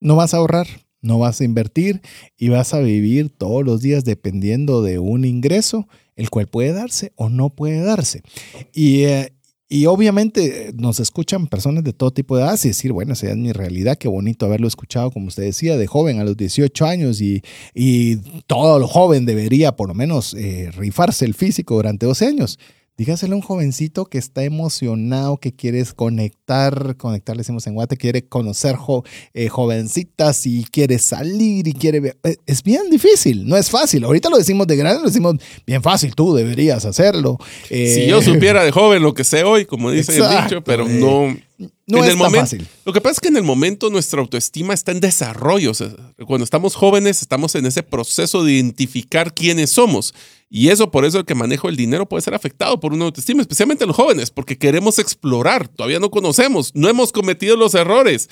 No vas a ahorrar, no vas a invertir y vas a vivir todos los días dependiendo de un ingreso, el cual puede darse o no puede darse. Y, eh, y obviamente eh, nos escuchan personas de todo tipo de edad y decir, bueno, esa es mi realidad, qué bonito haberlo escuchado, como usted decía, de joven a los 18 años y, y todo joven debería por lo menos eh, rifarse el físico durante 12 años. Dígaselo a un jovencito que está emocionado, que quiere conectar, conectar, le decimos en Guate, quiere conocer jo- eh, jovencitas y quiere salir y quiere ver. Eh, Es bien difícil, no es fácil. Ahorita lo decimos de grande, lo decimos bien fácil, tú deberías hacerlo. Eh, Si yo supiera de joven lo que sé hoy, como dice el dicho, pero eh, no. No en es el tan momento- fácil. Lo que pasa es que en el momento nuestra autoestima está en desarrollo. o sea, cuando estamos jóvenes, estamos en ese proceso de identificar quiénes somos. Y eso, por eso el que manejo el dinero puede ser afectado por una autoestima, especialmente los jóvenes, porque queremos explorar, todavía no conocemos, no hemos cometido los errores.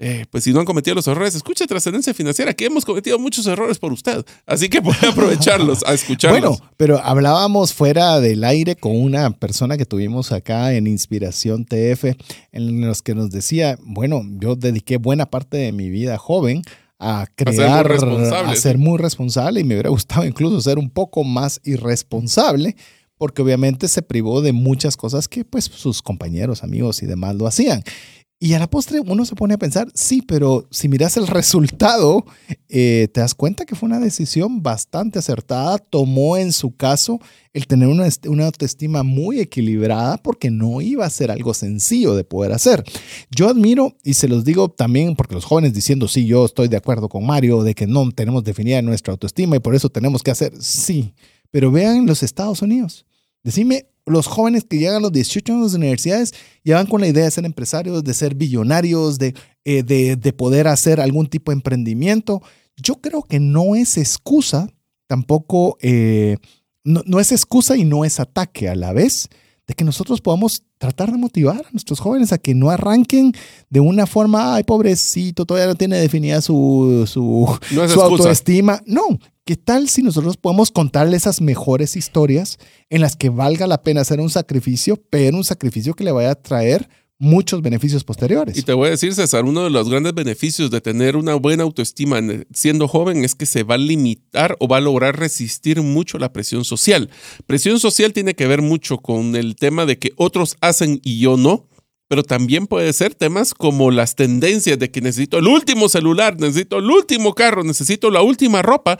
Eh, pues si no han cometido los errores, escuche Trascendencia Financiera, que hemos cometido muchos errores por usted. Así que puede aprovecharlos, a escucharlos. Bueno, pero hablábamos fuera del aire con una persona que tuvimos acá en Inspiración TF, en los que nos decía, bueno, yo dediqué buena parte de mi vida joven a ser crear, responsable, a sí. ser muy responsable y me hubiera gustado incluso ser un poco más irresponsable porque obviamente se privó de muchas cosas que pues sus compañeros, amigos y demás lo hacían. Y a la postre uno se pone a pensar, sí, pero si miras el resultado, eh, te das cuenta que fue una decisión bastante acertada. Tomó en su caso el tener una, una autoestima muy equilibrada porque no iba a ser algo sencillo de poder hacer. Yo admiro, y se los digo también porque los jóvenes diciendo, sí, yo estoy de acuerdo con Mario, de que no tenemos definida nuestra autoestima y por eso tenemos que hacer, sí, pero vean los Estados Unidos. Decime, los jóvenes que llegan a los 18 años de universidades ya van con la idea de ser empresarios, de ser billonarios, de, eh, de, de poder hacer algún tipo de emprendimiento. Yo creo que no es excusa tampoco eh, no, no es excusa y no es ataque a la vez de que nosotros podamos tratar de motivar a nuestros jóvenes a que no arranquen de una forma, ay, pobrecito, todavía no tiene definida su, su, su autoestima. No, ¿qué tal si nosotros podemos contarle esas mejores historias en las que valga la pena hacer un sacrificio, pero un sacrificio que le vaya a traer muchos beneficios posteriores. Y te voy a decir, César, uno de los grandes beneficios de tener una buena autoestima siendo joven es que se va a limitar o va a lograr resistir mucho la presión social. Presión social tiene que ver mucho con el tema de que otros hacen y yo no, pero también puede ser temas como las tendencias de que necesito el último celular, necesito el último carro, necesito la última ropa,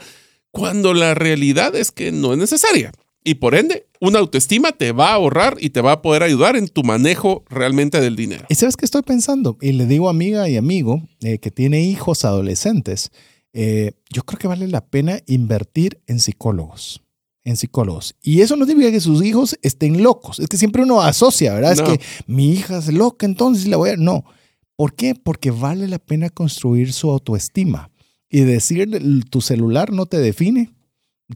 cuando la realidad es que no es necesaria y por ende, una autoestima te va a ahorrar y te va a poder ayudar en tu manejo realmente del dinero. ¿Y sabes qué estoy pensando? Y le digo amiga y amigo eh, que tiene hijos adolescentes, eh, yo creo que vale la pena invertir en psicólogos en psicólogos. Y eso no significa que sus hijos estén locos. Es que siempre uno asocia, ¿verdad? Es que mi hija es loca, entonces la voy a... No. ¿Por qué? Porque vale la pena construir su autoestima y decir, tu celular no te define,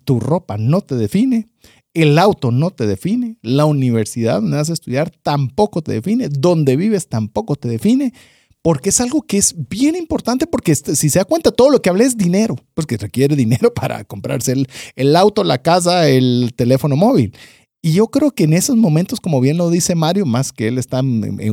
tu ropa no te define, el auto no te define, la universidad donde vas a estudiar tampoco te define, donde vives tampoco te define, porque es algo que es bien importante, porque este, si se da cuenta, todo lo que hablé es dinero, pues que requiere dinero para comprarse el, el auto, la casa, el teléfono móvil. Y yo creo que en esos momentos, como bien lo dice Mario, más que él está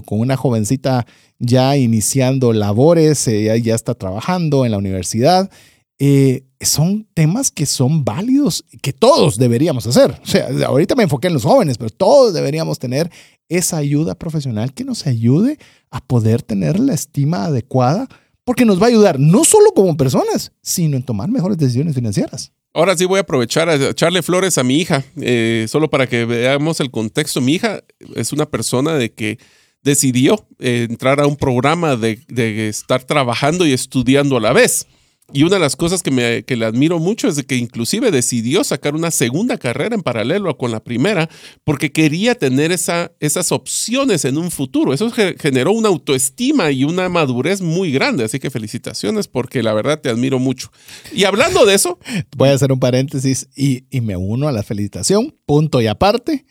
con una jovencita ya iniciando labores, eh, ya está trabajando en la universidad, eh, son temas que son válidos, que todos deberíamos hacer. O sea, ahorita me enfoqué en los jóvenes, pero todos deberíamos tener esa ayuda profesional que nos ayude a poder tener la estima adecuada, porque nos va a ayudar no solo como personas, sino en tomar mejores decisiones financieras. Ahora sí voy a aprovechar a echarle flores a mi hija, eh, solo para que veamos el contexto. Mi hija es una persona de que decidió entrar a un programa de, de estar trabajando y estudiando a la vez. Y una de las cosas que, me, que le admiro mucho es que inclusive decidió sacar una segunda carrera en paralelo con la primera porque quería tener esa, esas opciones en un futuro. Eso generó una autoestima y una madurez muy grande. Así que felicitaciones porque la verdad te admiro mucho. Y hablando de eso... Voy a hacer un paréntesis y, y me uno a la felicitación. Punto y aparte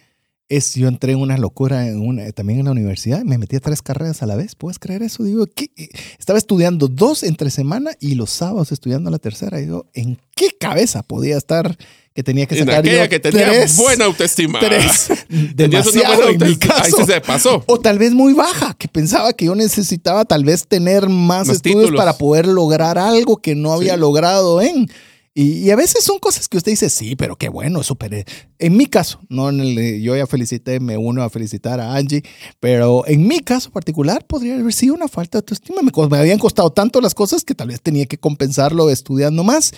es yo entré en una locura en una, también en la universidad, me metí a tres carreras a la vez, ¿puedes creer eso? Digo, ¿qué? estaba estudiando dos entre semana y los sábados estudiando la tercera. Y digo, ¿en qué cabeza podía estar que tenía que sacar en yo que tenía buena autoestima. Tres. Demasiado en mi caso. Ahí se pasó. O tal vez muy baja, que pensaba que yo necesitaba tal vez tener más, estudios para poder lograr algo que no había logrado en y, a veces son cosas que usted dice, sí, pero qué bueno, súper. En mi caso, no en el, yo ya felicité, me uno a felicitar a Angie, pero en mi caso particular podría haber sido una falta de autoestima. Me, me habían costado tanto las cosas que tal vez tenía que compensarlo estudiando más.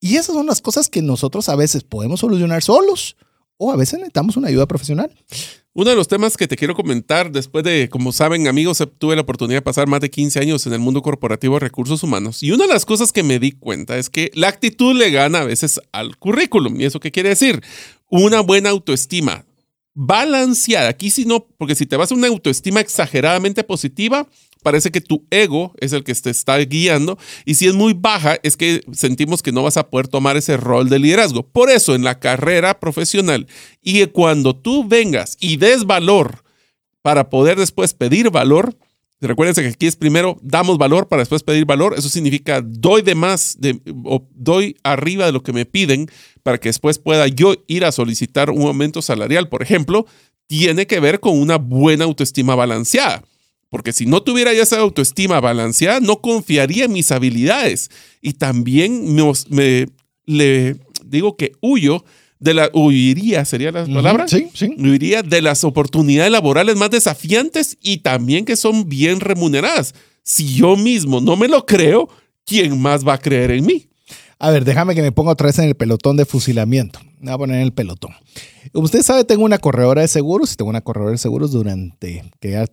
Y esas son las cosas que nosotros a veces podemos solucionar solos o a veces necesitamos una ayuda profesional. Uno de los temas que te quiero comentar, después de, como saben amigos, tuve la oportunidad de pasar más de 15 años en el mundo corporativo de recursos humanos. Y una de las cosas que me di cuenta es que la actitud le gana a veces al currículum. ¿Y eso qué quiere decir? Una buena autoestima balanceada. Aquí si no, porque si te vas a una autoestima exageradamente positiva, parece que tu ego es el que te está guiando y si es muy baja es que sentimos que no vas a poder tomar ese rol de liderazgo. Por eso en la carrera profesional y cuando tú vengas y des valor para poder después pedir valor, recuérdense que aquí es primero damos valor para después pedir valor, eso significa doy de más de, o doy arriba de lo que me piden para que después pueda yo ir a solicitar un aumento salarial, por ejemplo, tiene que ver con una buena autoestima balanceada. Porque si no tuviera ya esa autoestima balanceada, no confiaría en mis habilidades. Y también me, le digo que huyo de la, huiría, sería la palabra. Sí, sí. Huiría de las oportunidades laborales más desafiantes y también que son bien remuneradas. Si yo mismo no me lo creo, ¿quién más va a creer en mí? A ver, déjame que me ponga otra vez en el pelotón de fusilamiento. Me voy a poner en el pelotón. Usted sabe, tengo una corredora de seguros y tengo una corredora de seguros durante, que ya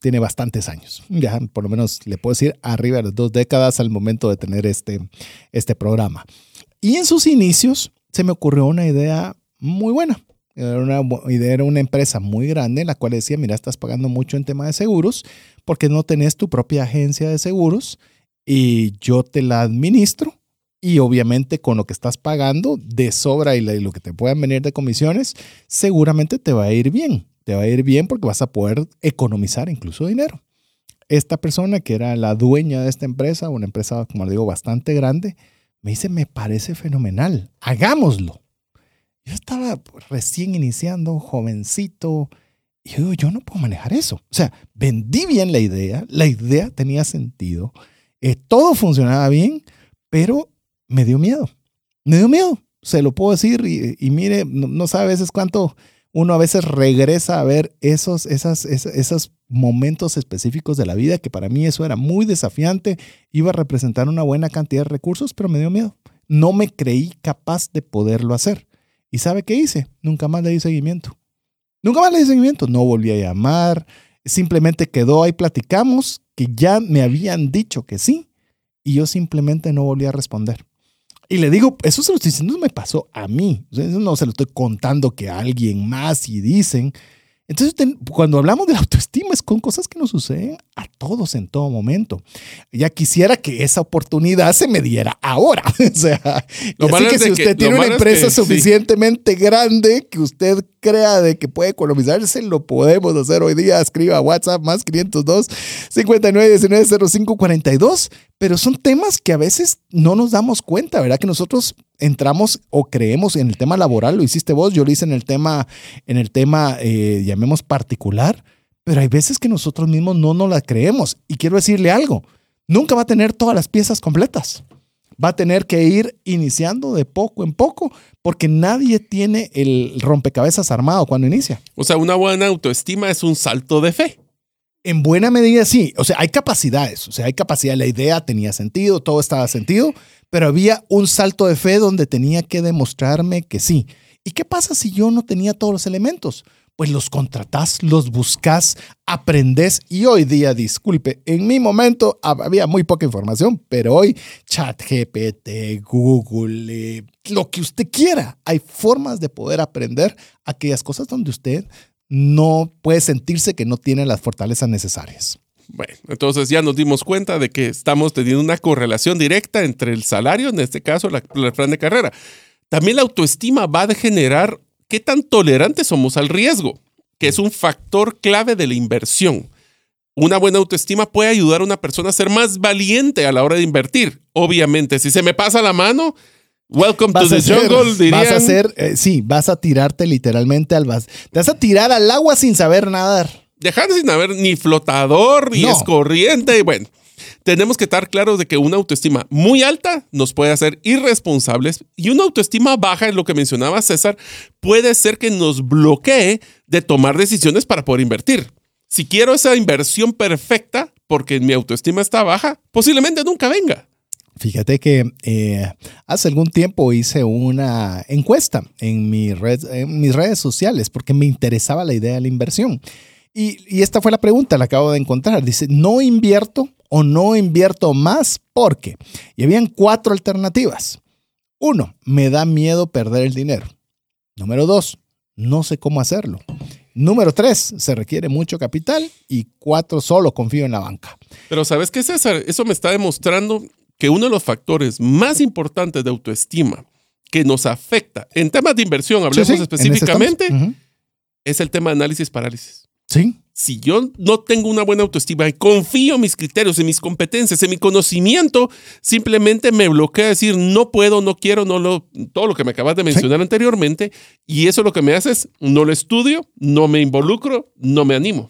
tiene bastantes años. Ya por lo menos le puedo decir arriba de dos décadas al momento de tener este, este programa. Y en sus inicios se me ocurrió una idea muy buena. Era una idea, era una empresa muy grande en la cual decía, mira, estás pagando mucho en tema de seguros porque no tenés tu propia agencia de seguros y yo te la administro y obviamente con lo que estás pagando de sobra y lo que te puedan venir de comisiones, seguramente te va a ir bien. Te va a ir bien porque vas a poder economizar incluso dinero. Esta persona que era la dueña de esta empresa, una empresa, como digo, bastante grande, me dice, me parece fenomenal, hagámoslo. Yo estaba recién iniciando, jovencito, y yo digo, yo no puedo manejar eso. O sea, vendí bien la idea, la idea tenía sentido, eh, todo funcionaba bien, pero me dio miedo. Me dio miedo, se lo puedo decir, y, mire, no, sabe a veces cuánto uno a veces regresa a ver esos, esas, esos momentos específicos de la vida, que para mí eso era muy desafiante, iba a representar una buena cantidad de recursos, pero me dio miedo. No me creí capaz de poderlo hacer. ¿Y sabe qué hice? Nunca más le di seguimiento. Nunca más le di seguimiento. No volví a llamar. Simplemente quedó ahí, platicamos, que ya me habían dicho que sí. Y yo simplemente no volví a responder. Y le digo, eso se lo estoy diciendo, me pasó a mí. No se lo estoy contando que a alguien más y dicen. Entonces, cuando hablamos de la autoestima, es con cosas que nos suceden a todos en todo momento. Ya quisiera que esa oportunidad se me diera ahora. o sea, así que si usted tiene una empresa suficientemente grande que usted crea de que puede economizarse, lo podemos hacer hoy día. Escriba WhatsApp más 502 59 19 42. Pero son temas que a veces no nos damos cuenta, ¿verdad? Que nosotros entramos o creemos en el tema laboral, lo hiciste vos, yo lo hice en el tema, en el tema, eh, llamemos particular, pero hay veces que nosotros mismos no nos la creemos. Y quiero decirle algo, nunca va a tener todas las piezas completas. Va a tener que ir iniciando de poco en poco, porque nadie tiene el rompecabezas armado cuando inicia. O sea, una buena autoestima es un salto de fe. En buena medida sí, o sea, hay capacidades, o sea, hay capacidad, la idea tenía sentido, todo estaba sentido, pero había un salto de fe donde tenía que demostrarme que sí. ¿Y qué pasa si yo no tenía todos los elementos? Pues los contratás, los buscas, aprendes y hoy día, disculpe, en mi momento había muy poca información, pero hoy ChatGPT, Google, eh, lo que usted quiera, hay formas de poder aprender aquellas cosas donde usted no puede sentirse que no tiene las fortalezas necesarias. Bueno, entonces ya nos dimos cuenta de que estamos teniendo una correlación directa entre el salario, en este caso, la, el plan de carrera. También la autoestima va a generar qué tan tolerantes somos al riesgo, que es un factor clave de la inversión. Una buena autoestima puede ayudar a una persona a ser más valiente a la hora de invertir. Obviamente, si se me pasa la mano, welcome to the jungle, dirían. Vas a hacer, eh, sí, vas a tirarte literalmente al vas. Te vas a tirar al agua sin saber nadar dejar sin haber ni flotador, ni escorriente. Bueno, tenemos que estar claros de que una autoestima muy alta nos puede hacer irresponsables y una autoestima baja, en lo que mencionaba César, puede ser que nos bloquee de tomar decisiones para poder invertir. Si quiero esa inversión perfecta porque mi autoestima está baja, posiblemente nunca venga. Fíjate que eh, hace algún tiempo hice una encuesta en, mi red, en mis redes sociales porque me interesaba la idea de la inversión. Y, esta fue la pregunta, la acabo de encontrar. Dice, no invierto o no invierto más porque. Y habían cuatro alternativas. Uno, me da miedo perder el dinero. Número dos, no sé cómo hacerlo. Número tres, se requiere mucho capital. Y cuatro, solo confío en la banca. Pero ¿sabes qué, César? Eso me está demostrando que uno de los factores más importantes de autoestima que nos afecta en temas de inversión, hablemos específicamente, es el tema de análisis parálisis. Sí. Si yo no tengo una buena autoestima y confío en mis criterios, en mis competencias, en mi conocimiento, simplemente me bloquea decir no puedo, no quiero, no lo, todo lo que me acabas de mencionar anteriormente. Y eso lo que me hace es no lo estudio, no me involucro, no me animo.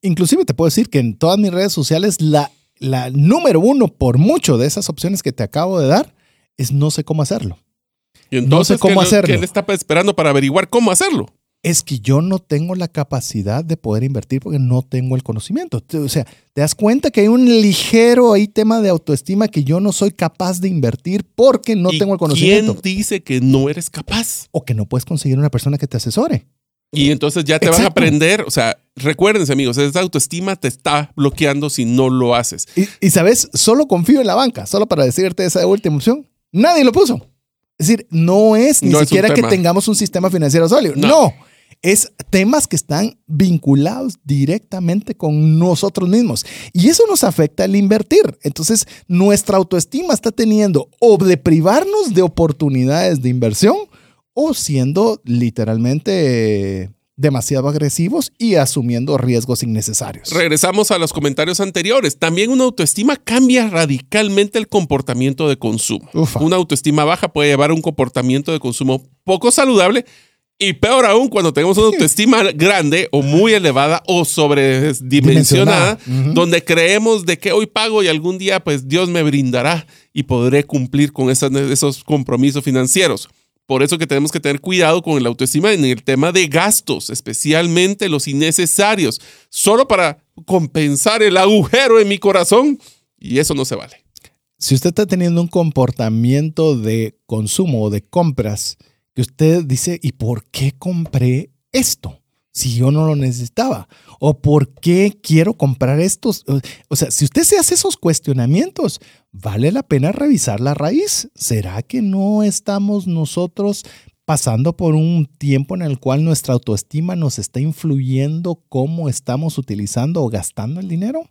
Inclusive te puedo decir que en todas mis redes sociales la, la número uno por mucho de esas opciones que te acabo de dar es no sé cómo hacerlo. Y entonces, no sé cómo hacerlo. ¿qué está esperando para averiguar cómo hacerlo? Es que yo no tengo la capacidad de poder invertir porque no tengo el conocimiento. O sea, te das cuenta que hay un ligero ahí tema de autoestima que yo no soy capaz de invertir porque no tengo el conocimiento. ¿Quién dice que no eres capaz? O que no puedes conseguir una persona que te asesore. Y entonces ya te vas a aprender, o sea, recuérdense amigos, esa autoestima te está bloqueando si no lo haces. Y, sabes, solo confío en la banca, solo para decirte esa última opción. Nadie lo puso. Es decir, no es ni siquiera que tengamos un sistema financiero sólido. no es temas que están vinculados directamente con nosotros mismos. Y eso nos afecta al invertir. Entonces, nuestra autoestima está teniendo o de privarnos de oportunidades de inversión o siendo literalmente demasiado agresivos y asumiendo riesgos innecesarios. Regresamos a los comentarios anteriores. También una autoestima cambia radicalmente el comportamiento de consumo. Una autoestima baja puede llevar a un comportamiento de consumo poco saludable y peor aún cuando tenemos una autoestima grande o muy elevada o sobredimensionada, donde creemos de que hoy pago y algún día pues Dios me brindará y podré cumplir con esos compromisos financieros. Por eso que tenemos que tener cuidado con la autoestima en el tema de gastos, especialmente los innecesarios, solo para compensar el agujero en mi corazón. Y eso no se vale. Si usted está teniendo un comportamiento de consumo o de compras que usted dice, ¿y por qué compré esto? si yo no lo necesitaba? ¿O por qué quiero comprar estos? O sea, si usted se hace esos cuestionamientos, vale la pena revisar la raíz. ¿Será que no estamos nosotros pasando por un tiempo en el cual nuestra autoestima nos está influyendo cómo estamos utilizando o gastando el dinero?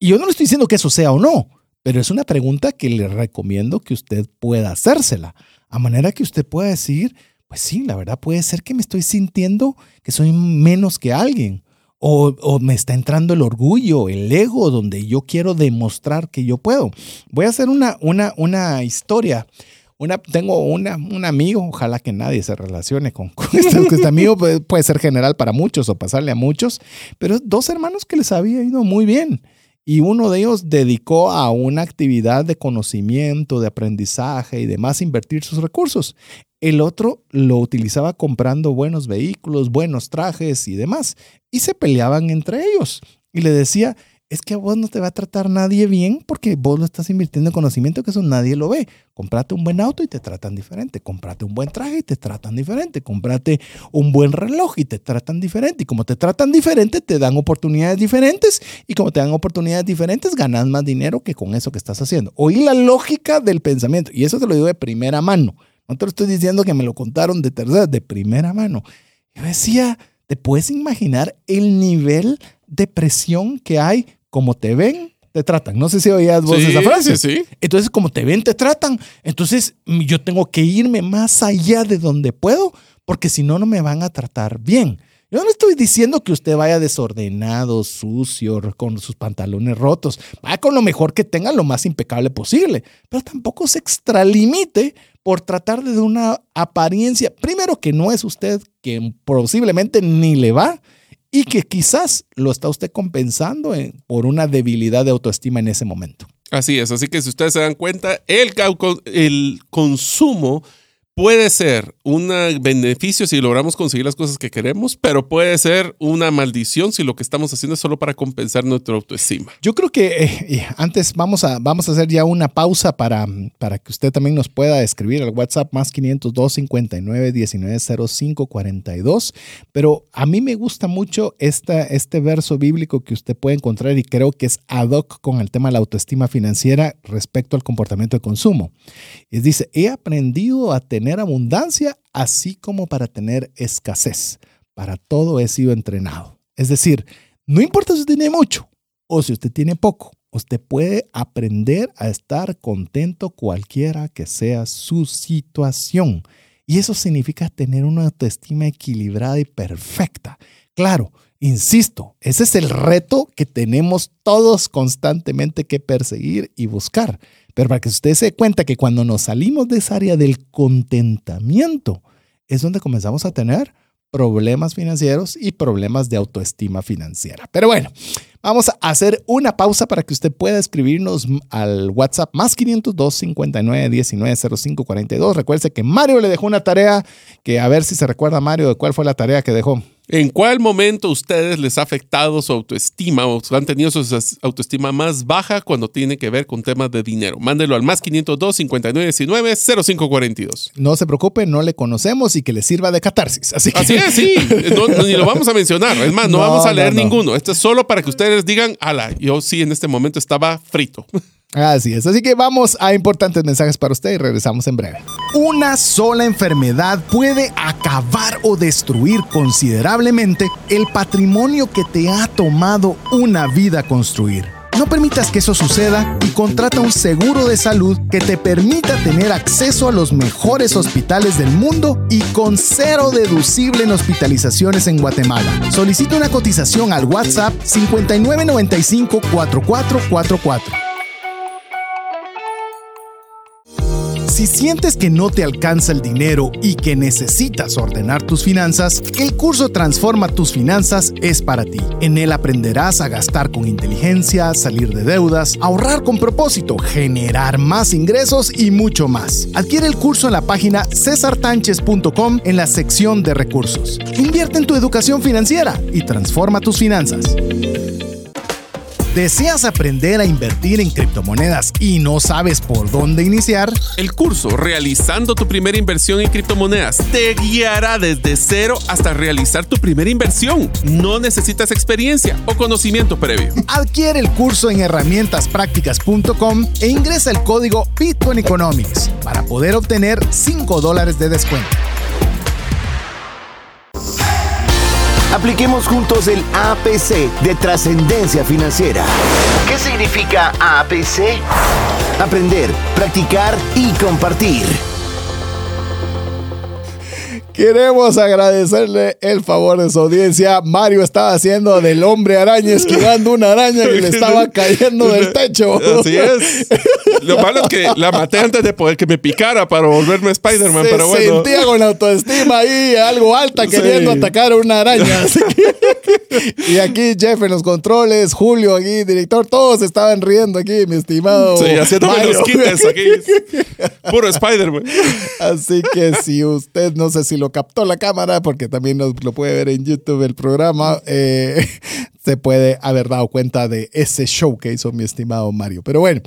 Y yo no le estoy diciendo que eso sea o no, pero es una pregunta que le recomiendo que usted pueda hacérsela, a manera que usted pueda decir, pues sí, la verdad puede ser que me estoy sintiendo que soy menos que alguien. O, me está entrando el orgullo, el ego, donde yo quiero demostrar que yo puedo. Voy a hacer una, una, una historia. Una, tengo una, un amigo, ojalá que nadie se relacione con, este, este, amigo, puede, puede, ser general para muchos o pasarle a muchos, pero dos hermanos que les había ido muy bien. Y uno de ellos dedicó a una actividad de conocimiento, de aprendizaje y demás invertir sus recursos. El otro lo utilizaba comprando buenos vehículos, buenos trajes y demás. Y se peleaban entre ellos. Y le decía, es que a vos no te va a tratar nadie bien porque vos lo estás invirtiendo en conocimiento que eso nadie lo ve. Comprate un buen auto y te tratan diferente. Comprate un buen traje y te tratan diferente. Comprate un buen reloj y te tratan diferente. Y como te tratan diferente, te dan oportunidades diferentes. Y como te dan oportunidades diferentes, ganas más dinero que con eso que estás haciendo. Oí la lógica del pensamiento. Y eso te lo digo de primera mano. No te lo estoy diciendo que me lo contaron de tercera, de primera mano. Yo decía, ¿te puedes imaginar el nivel de presión que hay? Como te ven, te tratan. No sé si oías vos esa frase. Sí, sí. Entonces, como te ven, te tratan. Entonces, yo tengo que irme más allá de donde puedo, porque si no, no me van a tratar bien. Yo no estoy diciendo que usted vaya desordenado, sucio, con sus pantalones rotos. Vaya con lo mejor que tenga, lo más impecable posible. Pero tampoco se extralimite por tratar de una apariencia, primero que no es usted, que posiblemente ni le va, y que quizás lo está usted compensando por una debilidad de autoestima en ese momento. Así es, así que si ustedes se dan cuenta, el, el consumo puede ser un beneficio si logramos conseguir las cosas que queremos, pero puede ser una maldición si lo que estamos haciendo es solo para compensar nuestra autoestima. Yo creo que eh, antes vamos a, vamos a hacer ya una pausa para, para que usted también nos pueda escribir al WhatsApp más 502 59 19 05 42. Pero a mí me gusta mucho esta, este verso bíblico que usted puede encontrar y creo que es ad hoc con el tema de la autoestima financiera respecto al comportamiento de consumo. Y dice, he aprendido a tener abundancia, así como para tener escasez. Para todo he sido entrenado. Es decir, no importa si usted tiene mucho o si usted tiene poco, usted puede aprender a estar contento cualquiera que sea su situación. Y eso significa tener una autoestima equilibrada y perfecta. Claro, insisto, ese es el reto que tenemos todos constantemente que perseguir y buscar. Pero para que usted se dé cuenta que cuando nos salimos de esa área del contentamiento, es donde comenzamos a tener problemas financieros y problemas de autoestima financiera. Pero bueno, vamos a hacer una pausa para que usted pueda escribirnos al WhatsApp más 502 59 19 05 42. Recuerde que Mario le dejó una tarea que a ver si se recuerda Mario de cuál fue la tarea que dejó. ¿En cuál momento ustedes les ha afectado su autoestima o han tenido su autoestima más baja cuando tiene que ver con temas de dinero? Mándelo al más 502 5919 0542. No se preocupe, no le conocemos y que le sirva de catarsis. Así, Así es, sí. ni lo vamos a mencionar. Es más, no, vamos a leer ninguno. Esto es solo para que ustedes digan, ala, yo sí en este momento estaba frito. Así es, así que vamos a importantes mensajes para usted y regresamos en breve. Una sola enfermedad puede acabar o destruir considerablemente el patrimonio que te ha tomado una vida construir. No permitas que eso suceda y contrata un seguro de salud que te permita tener acceso a los mejores hospitales del mundo y con cero deducible en hospitalizaciones en Guatemala. Solicita una cotización al WhatsApp 5995 4444. Si sientes que no te alcanza el dinero y que necesitas ordenar tus finanzas, el curso Transforma tus finanzas es para ti. En él aprenderás a gastar con inteligencia, salir de deudas, ahorrar con propósito, generar más ingresos y mucho más. Adquiere el curso en la página cesartanches.com en la sección de recursos. Invierte en tu educación financiera y transforma tus finanzas. ¿Deseas aprender a invertir en criptomonedas y no sabes por dónde iniciar? El curso Realizando tu primera inversión en criptomonedas te guiará desde cero hasta realizar tu primera inversión. No necesitas experiencia o conocimiento previo. Adquiere el curso en herramientasprácticas.com e ingresa el código Bitcoin Economics para poder obtener 5 dólares de descuento. Apliquemos juntos el APC de trascendencia financiera. ¿Qué significa APC? Aprender, practicar y compartir. Queremos agradecerle el favor de su audiencia. Mario estaba haciendo del hombre araña esquivando una araña que le estaba cayendo del techo. Así es. Lo malo es que la maté antes de poder que me picara para volverme Spider-Man, Se pero bueno. sentía con la autoestima ahí algo alta queriendo Sí. atacar a una araña. Así que- y aquí Jeff en los controles, Julio aquí, director, todos estaban riendo aquí, mi estimado. Sí, haciéndome los quites aquí. Puro Spider-Man. Así que si usted no sé si lo captó la cámara, porque también nos, lo puede ver en YouTube el programa, eh, se puede haber dado cuenta de ese show que hizo mi estimado Mario. Pero bueno,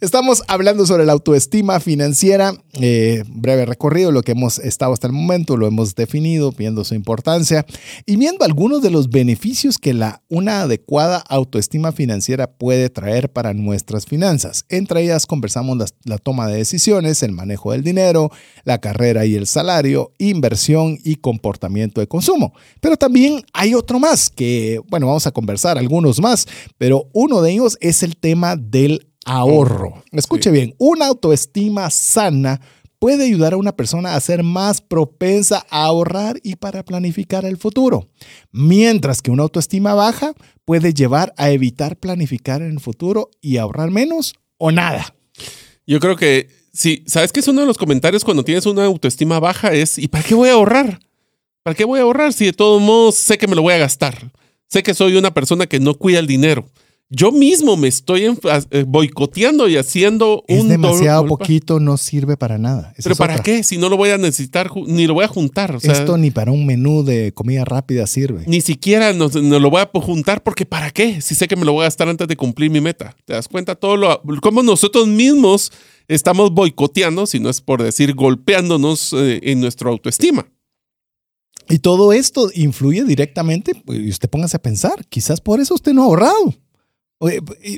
estamos hablando sobre la autoestima financiera. eh, breve recorrido, lo que hemos estado hasta el momento, lo hemos definido, viendo su importancia y viendo algunos de los beneficios que la, una adecuada autoestima financiera puede traer para nuestras finanzas. Entre ellas conversamos las- la toma de decisiones, el manejo del dinero, la carrera y el salario, inversión y comportamiento de consumo. Pero también hay otro más que, bueno, vamos a conversar algunos más, pero uno de ellos es el tema del ahorro. Escuche bien, una autoestima sana puede ayudar a una persona a ser más propensa a ahorrar y para planificar el futuro, mientras que una autoestima baja puede llevar a evitar planificar en el futuro y ahorrar menos o nada. Yo creo que, sí, ¿sabes qué es uno de los comentarios cuando tienes una autoestima baja? Es, ¿y para qué voy a ahorrar? ¿Para qué voy a ahorrar si de todos modos sé que me lo voy a gastar? Sé que soy una persona que no cuida el dinero. Yo mismo me estoy eh, boicoteando y haciendo Es un demasiado poquito, no sirve para nada. Esa Pero ¿para otra. qué? Si no lo voy a necesitar, ni lo voy a juntar. O sea, Esto ni para un menú de comida rápida sirve. ni siquiera nos, nos lo voy a juntar porque ¿para qué? Si sé que me lo voy a gastar antes de cumplir mi meta. ¿Te das cuenta todo lo cómo nosotros mismos estamos boicoteando, si no es por decir golpeándonos eh, en nuestra autoestima? Y todo esto influye directamente, pues, y usted póngase a pensar, quizás por eso usted no ha ahorrado.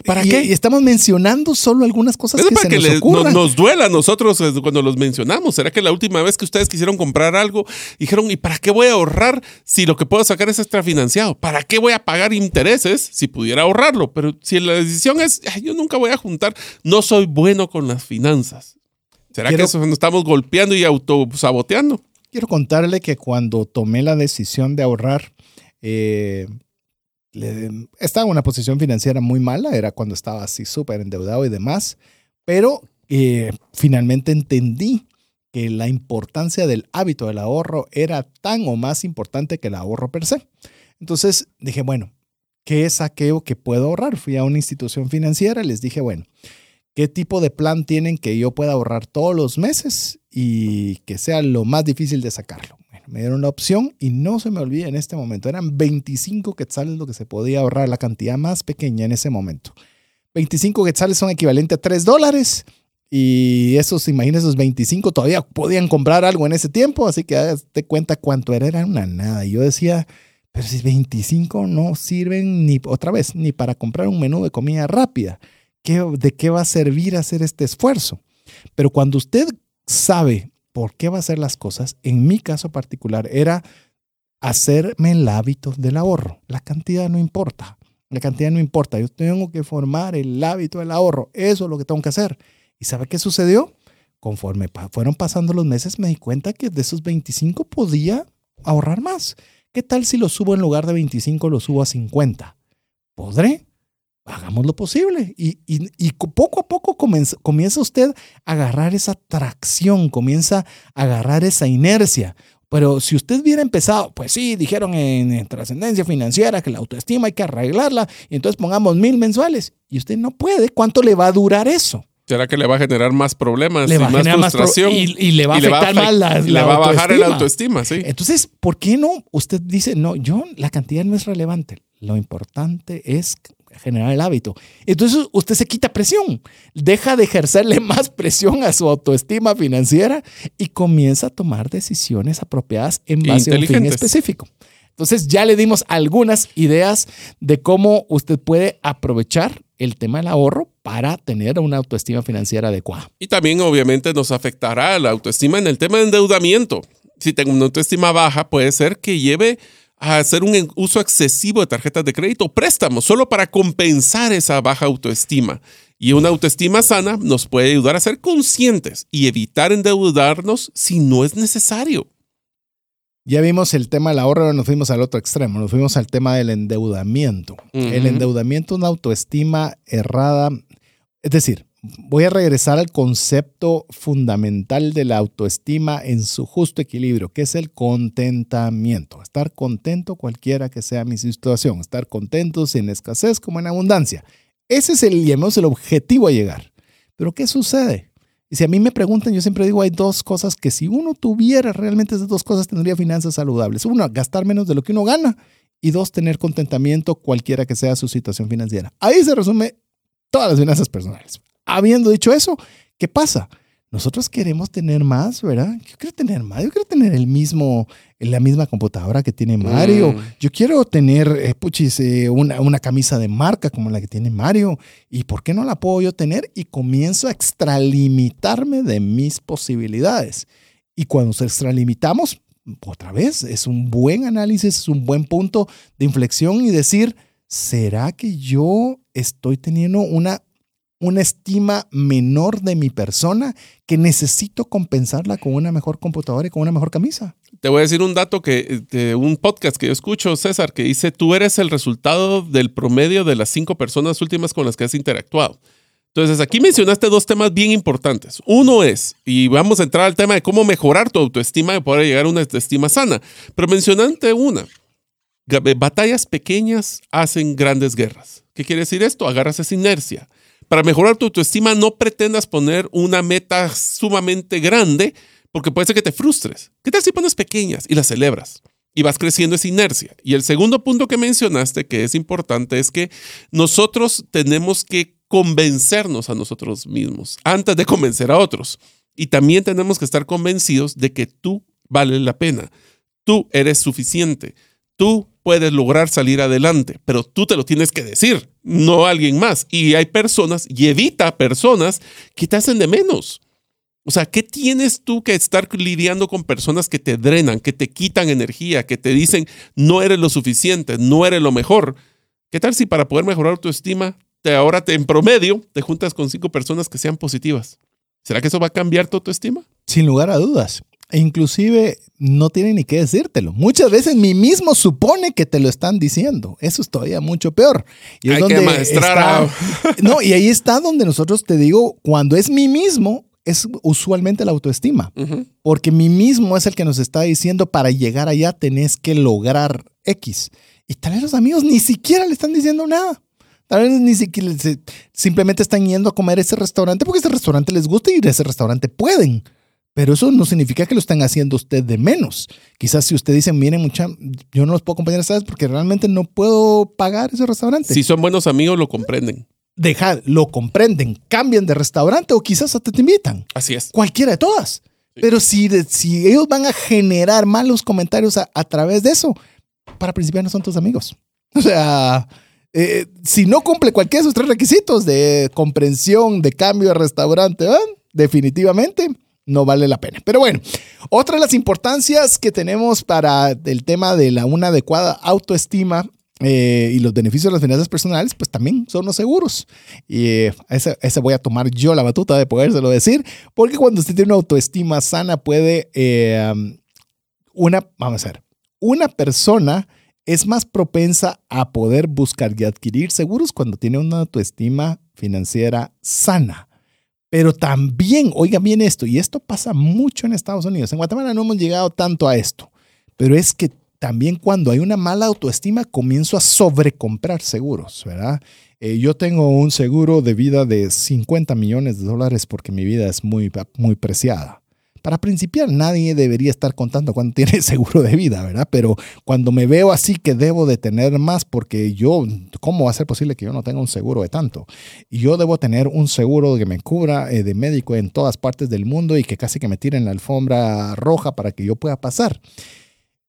¿Para y- qué? Y estamos mencionando solo algunas cosas Es que para se que nos le- ocurran. nos, nos duela a nosotros eh, cuando los mencionamos. ¿Será que la última vez que ustedes quisieron comprar algo dijeron, ¿y para qué voy a ahorrar si lo que puedo sacar es extrafinanciado? ¿Para qué voy a pagar intereses si pudiera ahorrarlo? Pero si la decisión es, "Ay, yo nunca voy a juntar, no soy bueno con las finanzas. ¿Será Quiero- que eso nos estamos golpeando y autosaboteando? Quiero contarle que cuando tomé la decisión de ahorrar, eh, estaba en una posición financiera muy mala, era cuando estaba así súper endeudado y demás, pero eh, finalmente entendí que la importancia del hábito del ahorro era tan o más importante que el ahorro per se. Entonces dije, bueno, ¿qué es aquello que puedo ahorrar? Fui a una institución financiera y les dije, bueno, ¿qué tipo de plan tienen que yo pueda ahorrar todos los meses y que sea lo más difícil de sacarlo? Bueno, me dieron la opción y no se me olvide en este momento, eran 25 quetzales lo que se podía ahorrar, la cantidad más pequeña en ese momento. 25 quetzales son equivalentes a 3 dólares. Y esos, imagínense, esos 25 todavía podían comprar algo en ese tiempo, así que hazte cuenta cuánto era, era una nada. Y yo decía, pero si 25 no sirven ni otra vez, ni para comprar un menú de comida rápida. ¿de qué va a servir hacer este esfuerzo? Pero cuando usted sabe por qué va a hacer las cosas, en mi caso particular era hacerme el hábito del ahorro. La cantidad no importa. La cantidad no importa. Yo tengo que formar el hábito del ahorro. Eso es lo que tengo que hacer. ¿Y sabe qué sucedió? Conforme fueron pasando los meses, me di cuenta que de esos 25 podía ahorrar más. ¿Qué tal si lo subo en lugar de 25, lo subo a 50? ¿Podré? Hagamos lo posible. Y, poco a poco comienza, comienza usted a agarrar esa tracción, comienza a agarrar esa inercia. Pero si usted hubiera empezado, pues sí, dijeron en, trascendencia financiera que la autoestima hay que arreglarla, y entonces pongamos mil mensuales, y usted no puede, ¿cuánto le va a durar eso? ¿Será que le va a generar más problemas y más frustración? y, le va a afectar más la, Le va a bajar el autoestima, sí. Entonces, ¿por qué no? Usted dice, no, yo, la cantidad no es relevante. Lo importante es generar el hábito. Entonces, usted se quita presión. Deja de ejercerle más presión a su autoestima financiera y comienza a tomar decisiones apropiadas en base a un fin específico. Entonces, ya le dimos algunas ideas de cómo usted puede aprovechar el tema del ahorro para tener una autoestima financiera adecuada. Y también obviamente nos afectará la autoestima en el tema de endeudamiento. Si tengo una autoestima baja, puede ser que lleve a hacer un uso excesivo de tarjetas de crédito o préstamos solo para compensar esa baja autoestima. Y una autoestima sana nos puede ayudar a ser conscientes y evitar endeudarnos si no es necesario. Ya vimos el tema del ahorro, nos fuimos al otro extremo, nos fuimos al tema del endeudamiento. El endeudamiento una autoestima errada. Es decir, voy a regresar al concepto fundamental de la autoestima en su justo equilibrio, que es el contentamiento. Estar contento cualquiera que sea mi situación, estar contento sin escasez como en abundancia. Ese es el, el objetivo a llegar. Pero ¿qué sucede? Y si a mí me preguntan, yo siempre digo, hay dos cosas que si uno tuviera realmente esas dos cosas, tendría finanzas saludables. Uno, gastar menos de lo que uno gana. Y dos, tener contentamiento cualquiera que sea su situación financiera. Ahí se resume todas las finanzas personales. Habiendo dicho eso, ¿qué pasa? Nosotros queremos tener más, ¿verdad? Yo quiero tener más. Yo quiero tener el mismo, la misma computadora que tiene Mario. Mm. Yo quiero tener, eh, puchis, eh, una, una, camisa de marca como la que tiene Mario. ¿Y por qué no la puedo yo tener? Y comienzo a extralimitarme de mis posibilidades. Y cuando se extralimitamos, otra vez, es un buen análisis, es un buen punto de inflexión y decir, ¿será que yo estoy teniendo una una estima menor de mi persona que necesito compensarla con una mejor computadora y con una mejor camisa. Te voy a decir un dato que de un podcast que yo escucho, César, que dice, tú eres el resultado del promedio de las cinco personas últimas con las que has interactuado. Entonces, aquí mencionaste dos temas bien importantes. Uno es, y vamos a entrar al tema de cómo mejorar tu autoestima y poder llegar a una autoestima sana, pero mencionante una, batallas pequeñas hacen grandes guerras. ¿Qué quiere decir esto? Agarras esa inercia para mejorar tu autoestima, no pretendas poner una meta sumamente grande porque puede ser que te frustres. ¿Qué tal si pones pequeñas y las celebras? Y vas creciendo esa inercia. Y el segundo punto que mencionaste, que es importante, es que nosotros tenemos que convencernos a nosotros mismos antes de convencer a otros. Y también tenemos que estar convencidos de que tú vales la pena. Tú eres suficiente. Tú puedes lograr salir adelante, pero tú te lo tienes que decir, no alguien más. Y hay personas, y evita personas que te hacen de menos. O sea, ¿qué tienes tú que estar lidiando con personas que te drenan, que te quitan energía, que te dicen no eres lo suficiente, no eres lo mejor? ¿Qué tal si para poder mejorar tu estima, te, ahora te, en promedio te juntas con cinco personas que sean positivas? ¿Será que eso va a cambiar tu autoestima? Sin lugar a dudas. E inclusive no tiene ni que decírtelo. Muchas veces mí mismo supone que te lo están diciendo. Eso es todavía mucho peor. Y es Hay donde que maestrar No, y ahí está donde nosotros te digo, cuando es mí mismo, es usualmente la autoestima. Porque mí mismo es el que nos está diciendo para llegar allá tenés que lograr X. Y tal vez los amigos ni siquiera le están diciendo nada. Tal vez ni siquiera simplemente están yendo a comer a ese restaurante porque ese restaurante les gusta y ir a ese restaurante pueden. Pero eso no significa que lo estén haciendo usted de menos. Quizás si usted dice, miren, mucha, yo no los puedo acompañar, ¿sabes? Porque realmente no puedo pagar ese restaurante. Si son buenos amigos, lo comprenden. Deja, lo comprenden, cambian de restaurante o quizás hasta te invitan. Así es. Cualquiera de todas. Pero si, si ellos van a generar malos comentarios a, través de eso, para principiar no son tus amigos. O sea, eh, si no cumple cualquiera de esos tres requisitos de comprensión, de cambio de restaurante, definitivamente no vale la pena. Pero bueno, otra de las importancias que tenemos para el tema de la, una adecuada autoestima eh, y los beneficios de las finanzas personales, pues también son los seguros. Y eh, ese, voy a tomar yo la batuta de podérselo decir, porque cuando usted tiene una autoestima sana puede, eh, una, vamos a ver, una persona es más propensa a poder buscar y adquirir seguros cuando tiene una autoestima financiera sana. Pero también, oiga bien esto, y esto pasa mucho en Estados Unidos. En Guatemala no hemos llegado tanto a esto, pero es que también cuando hay una mala autoestima comienzo a sobrecomprar seguros, ¿verdad? Eh, yo tengo un seguro de vida de 50 millones de dólares porque mi vida es muy, muy preciada. Para principiar, nadie debería estar contando cuando tiene seguro de vida, ¿verdad? Pero cuando me veo así que debo de tener más porque yo, ¿cómo va a ser posible que yo no tenga un seguro de tanto? Y yo debo tener un seguro que me cubra eh, de médico en todas partes del mundo y que casi que me tiren la alfombra roja para que yo pueda pasar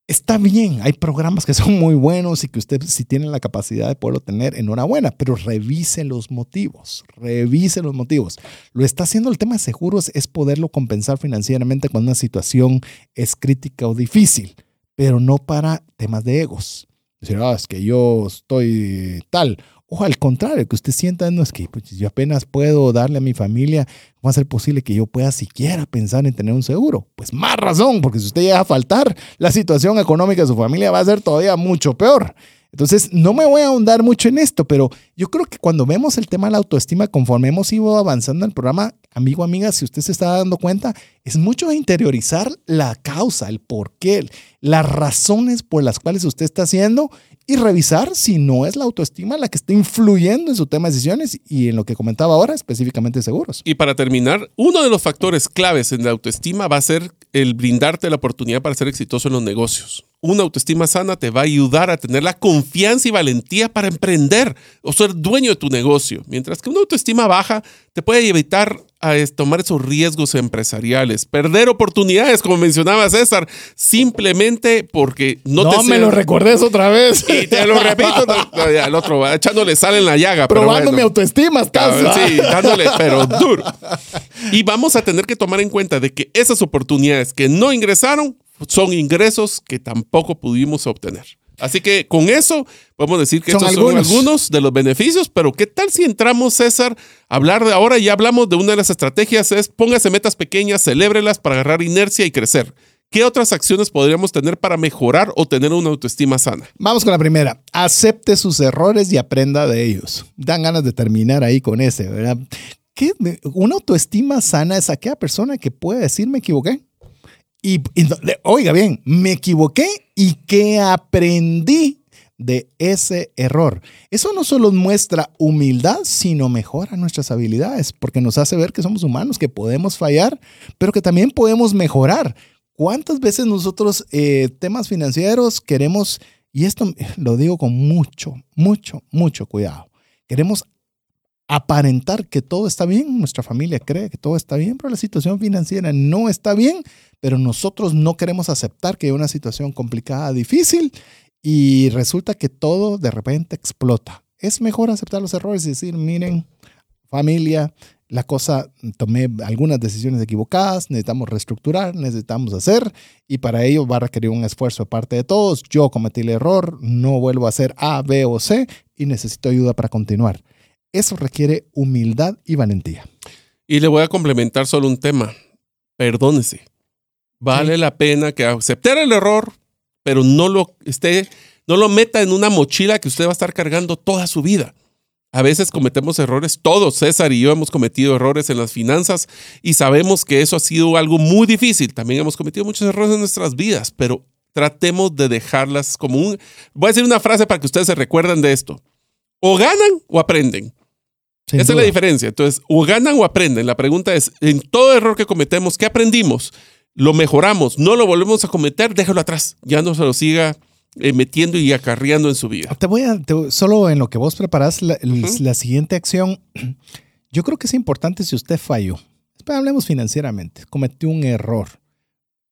está bien, hay programas que son muy buenos y que usted si tiene la capacidad de poderlo tener, enhorabuena, pero revise los motivos, revise los motivos. Lo está haciendo el tema de seguros es poderlo compensar financieramente cuando una situación es crítica o difícil, pero no para temas de egos. Decir, ah, es que yo estoy tal o al contrario, que usted sienta, no es que pues, yo apenas puedo darle a mi familia, ¿cómo va a ser posible que yo pueda siquiera pensar en tener un seguro? Pues más razón, porque si usted llega a faltar, la situación económica de su familia va a ser todavía mucho peor. Entonces, no me voy a ahondar mucho en esto, pero yo creo que cuando vemos el tema de la autoestima, conforme hemos ido avanzando en el programa, amigo, amiga, si usted se está dando cuenta, es mucho interiorizar la causa, el porqué, las razones por las cuales usted está haciendo y revisar si no es la autoestima la que está influyendo en su tema de decisiones y en lo que comentaba ahora, específicamente seguros. Y para terminar, uno de los factores claves en la autoestima va a ser el brindarte la oportunidad para ser exitoso en los negocios. Una autoestima sana te va a ayudar a tener la confianza y valentía para emprender o ser dueño de tu negocio, mientras que una autoestima baja te puede evitar a tomar esos riesgos empresariales, perder oportunidades, como mencionaba César, simplemente porque no, te... No me lo recordes otra vez. Y te lo repito, el otro va echándole sal en la llaga. Probando mi autoestima, estás. Sí, dándole, pero duro. Y vamos a tener que tomar en cuenta de que esas oportunidades que no ingresaron son ingresos que tampoco pudimos obtener. Así que con eso podemos decir que estos son algunos de los beneficios, pero ¿qué tal si entramos, César, a hablar de ahora? Ya hablamos de una de las estrategias, es póngase metas pequeñas, celébrelas para agarrar inercia y crecer. ¿Qué otras acciones podríamos tener para mejorar o tener una autoestima sana? Vamos con la primera. Acepte sus errores y aprenda de ellos. Dan ganas de terminar ahí con ese, ¿verdad? ¿Qué? Una autoestima sana es aquella persona que puede decir me equivoqué y, oiga bien, me equivoqué y que aprendí de ese error. Eso no solo muestra humildad, sino mejora nuestras habilidades, porque nos hace ver que somos humanos, que podemos fallar, pero que también podemos mejorar. ¿Cuántas veces nosotros eh, temas financieros queremos, y esto lo digo con mucho, mucho, mucho cuidado, queremos aparentar que todo está bien, nuestra familia cree que todo está bien, pero la situación financiera no está bien, pero nosotros no queremos aceptar que hay una situación complicada, difícil, y resulta que todo de repente explota. Es mejor aceptar los errores y decir, miren, familia, la cosa, tomé algunas decisiones equivocadas, necesitamos reestructurar, necesitamos hacer, y para ello va a requerir un esfuerzo de parte de todos. Yo cometí el error, no vuelvo a hacer A, B o C, y necesito ayuda para continuar. Eso requiere humildad y valentía. Y le voy a complementar solo un tema. Perdónese. Vale la pena que acepte el error, pero no lo esté, no lo meta en una mochila que usted va a estar cargando toda su vida. A veces cometemos errores, todos, César y yo hemos cometido errores en las finanzas y sabemos que eso ha sido algo muy difícil. También hemos cometido muchos errores en nuestras vidas, pero tratemos de dejarlas como un... Voy a decir una frase para que ustedes se recuerden de esto. O ganan o aprenden. Esa es la diferencia. Entonces, o ganan o aprenden. La pregunta es, en todo error que cometemos, ¿qué aprendimos? Lo mejoramos, no lo volvemos a cometer, déjalo atrás. Ya no se lo siga eh, metiendo y acarreando en su vida. Te voy a, solo en lo que vos preparás la, la, siguiente acción, yo creo que es importante si usted falló. Hablemos financieramente, cometió un error.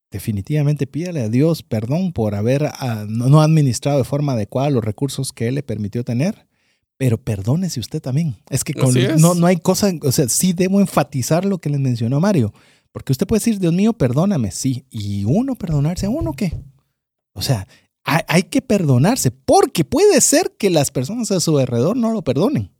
Definitivamente pídale a Dios perdón por haber ah, no administrado de forma adecuada los recursos que Él le permitió tener pero perdónese usted también. Es que con- Así es. no, no hay cosa, o sea, sí debo enfatizar lo que les mencionó Mario, porque usted puede decir, Dios mío, perdóname, sí, y uno perdonarse uno, ¿qué? O sea, hay, hay que perdonarse, porque puede ser que las personas a su alrededor no lo perdonen.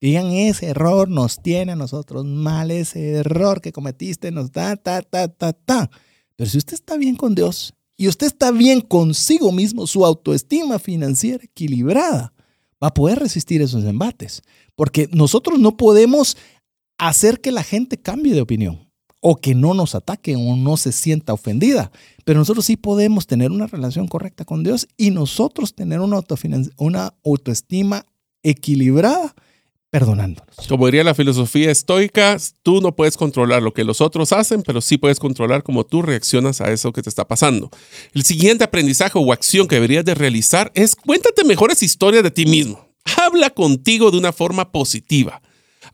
Digan, ese error nos tiene a nosotros mal, ese error que cometiste nos da, ta, ta, ta, ta. Pero si usted está bien con Dios y usted está bien consigo mismo, su autoestima financiera equilibrada, va a poder resistir esos embates. Porque nosotros no podemos hacer que la gente cambie de opinión o que no nos ataque o no se sienta ofendida. Pero nosotros sí podemos tener una relación correcta con Dios y nosotros tener una, autoestima equilibrada perdonándonos. Como diría la filosofía estoica, tú no puedes controlar lo que los otros hacen, pero sí puedes controlar cómo tú reaccionas a eso que te está pasando. El siguiente aprendizaje o acción que deberías de realizar es cuéntate mejores historias de ti mismo. Habla contigo de una forma positiva.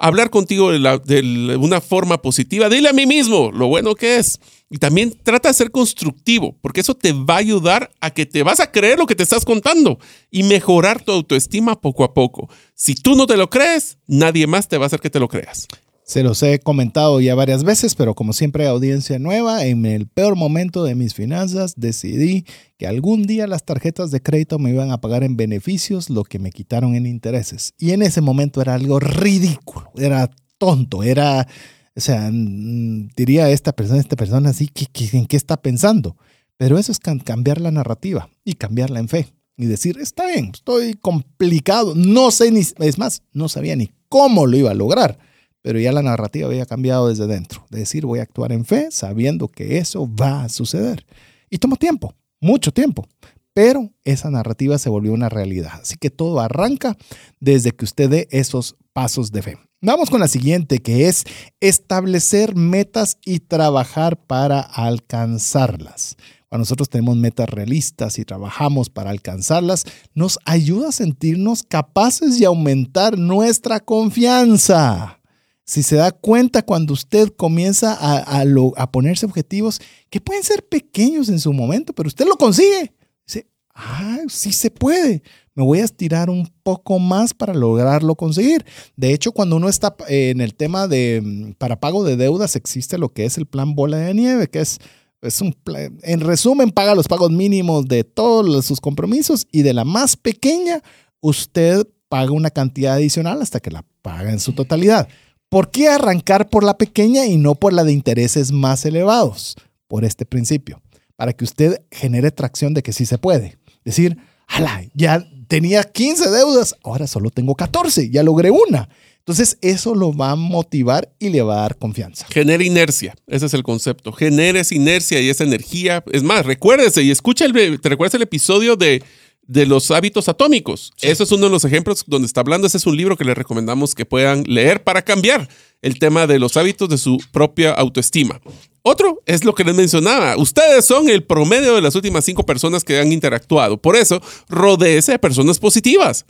Hablar contigo de, una forma positiva, dile a mí mismo lo bueno que es. Y también trata de ser constructivo, porque eso te va a ayudar a que te vas a creer lo que te estás contando y mejorar tu autoestima poco a poco. Si tú no te lo crees, nadie más te va a hacer que te lo creas. Se los he comentado ya varias veces, pero como siempre audiencia nueva, en el peor momento de mis finanzas decidí que algún día las tarjetas de crédito me iban a pagar en beneficios lo que me quitaron en intereses. Y en ese momento era algo ridículo, era tonto, era, o sea, diría esta persona, esta persona así, ¿qué, qué- en qué está pensando? Pero eso es cam- cambiar la narrativa y cambiarla en fe y decir, está bien, estoy complicado, no sé ni, es más, no sabía ni cómo lo iba a lograr pero ya la narrativa había cambiado desde dentro. De decir, voy a actuar en fe sabiendo que eso va a suceder. Y tomó tiempo, mucho tiempo, pero esa narrativa se volvió una realidad. Así que todo arranca desde que usted dé esos pasos de fe. Vamos con la siguiente, que es establecer metas y trabajar para alcanzarlas. Cuando nosotros tenemos metas realistas y trabajamos para alcanzarlas, nos ayuda a sentirnos capaces y aumentar nuestra confianza. Si se da cuenta cuando usted comienza a, a ponerse objetivos que pueden ser pequeños en su momento, pero usted lo consigue. Dice, ah, sí se puede. Me voy a estirar un poco más para lograrlo conseguir. De hecho, cuando uno está eh, en el tema de mm, para pago de deudas, existe lo que es el plan bola de nieve, que es, es un plan, en resumen, paga los pagos mínimos de todos sus compromisos y de la más pequeña, usted paga una cantidad adicional hasta que la paga en su totalidad. ¿Por qué arrancar por la pequeña y no por la de intereses más elevados? Por este principio, para que usted genere tracción de que sí se puede. Decir, ala, ya tenía 15 deudas, ahora solo tengo 14, ya logré una. Entonces eso lo va a motivar y le va a dar confianza. Genera inercia, ese es el concepto. Genera esa inercia y esa energía. Es más, recuérdese y escucha el, te recuerdas el episodio de, de los hábitos atómicos. Eso es uno de los ejemplos donde está hablando. Ese es un libro que les recomendamos que puedan leer para cambiar el tema de los hábitos de su propia autoestima. Otro es lo que les mencionaba. Ustedes son el promedio de las últimas cinco personas que han interactuado. Por eso, rodéese de personas positivas.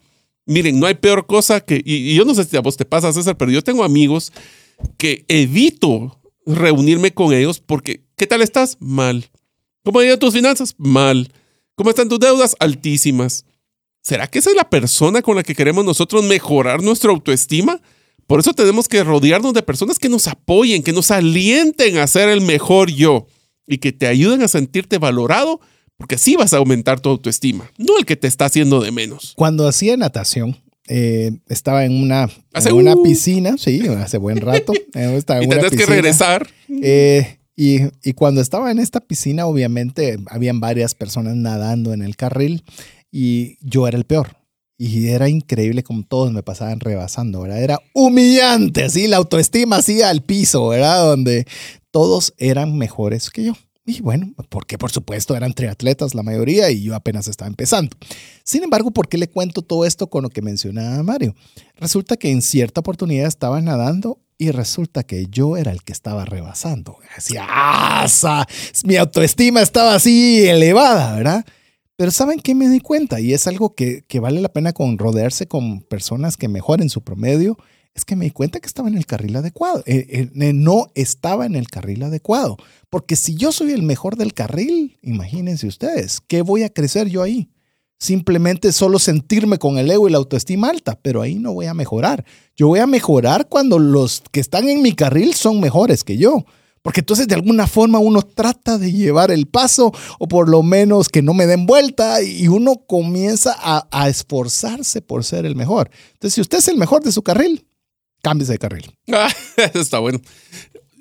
Miren, no hay peor cosa que, y, y yo no sé si a vos te pasa, César, pero yo tengo amigos que evito reunirme con ellos porque, ¿qué tal estás? Mal. ¿Cómo iban tus finanzas? Mal. ¿Cómo están tus deudas? Altísimas. ¿Será que esa es la persona con la que queremos nosotros mejorar nuestra autoestima? Por eso tenemos que rodearnos de personas que nos apoyen, que nos alienten a ser el mejor yo y que te ayuden a sentirte valorado, porque así vas a aumentar tu autoestima, no el que te está haciendo de menos. Cuando hacía natación, eh, estaba en una, Hace en una uh. piscina, sí, hace buen rato. eh, estaba en Y una tendrás que piscina. regresar. Eh, y, cuando estaba en esta piscina, obviamente, habían varias personas nadando en el carril y yo era el peor. Y era increíble como todos me pasaban rebasando, ¿verdad? Era humillante, así, la autoestima así al piso, ¿verdad? Donde todos eran mejores que yo. Y bueno, porque por supuesto eran triatletas la mayoría y yo apenas estaba empezando. Sin embargo, ¿por qué le cuento todo esto con lo que mencionaba Mario? Resulta que en cierta oportunidad estaba nadando y resulta que yo era el que estaba rebasando. Decía, ¡ah! sa- Mi autoestima estaba así elevada, ¿verdad? Pero ¿saben qué me di cuenta? Y es algo que, que vale la pena con rodearse con personas que mejoren su promedio. Es que me di cuenta que estaba en el carril adecuado. Eh, eh, no estaba en el carril adecuado. Porque si yo soy el mejor del carril, imagínense ustedes, ¿qué voy a crecer yo ahí? Simplemente solo sentirme con el ego y la autoestima alta, pero ahí no voy a mejorar. Yo voy a mejorar cuando los que están en mi carril son mejores que yo. Porque entonces de alguna forma uno trata de llevar el paso o por lo menos que no me den vuelta y uno comienza a, esforzarse por ser el mejor. Entonces si usted es el mejor de su carril, cámbiese de carril. Está bueno.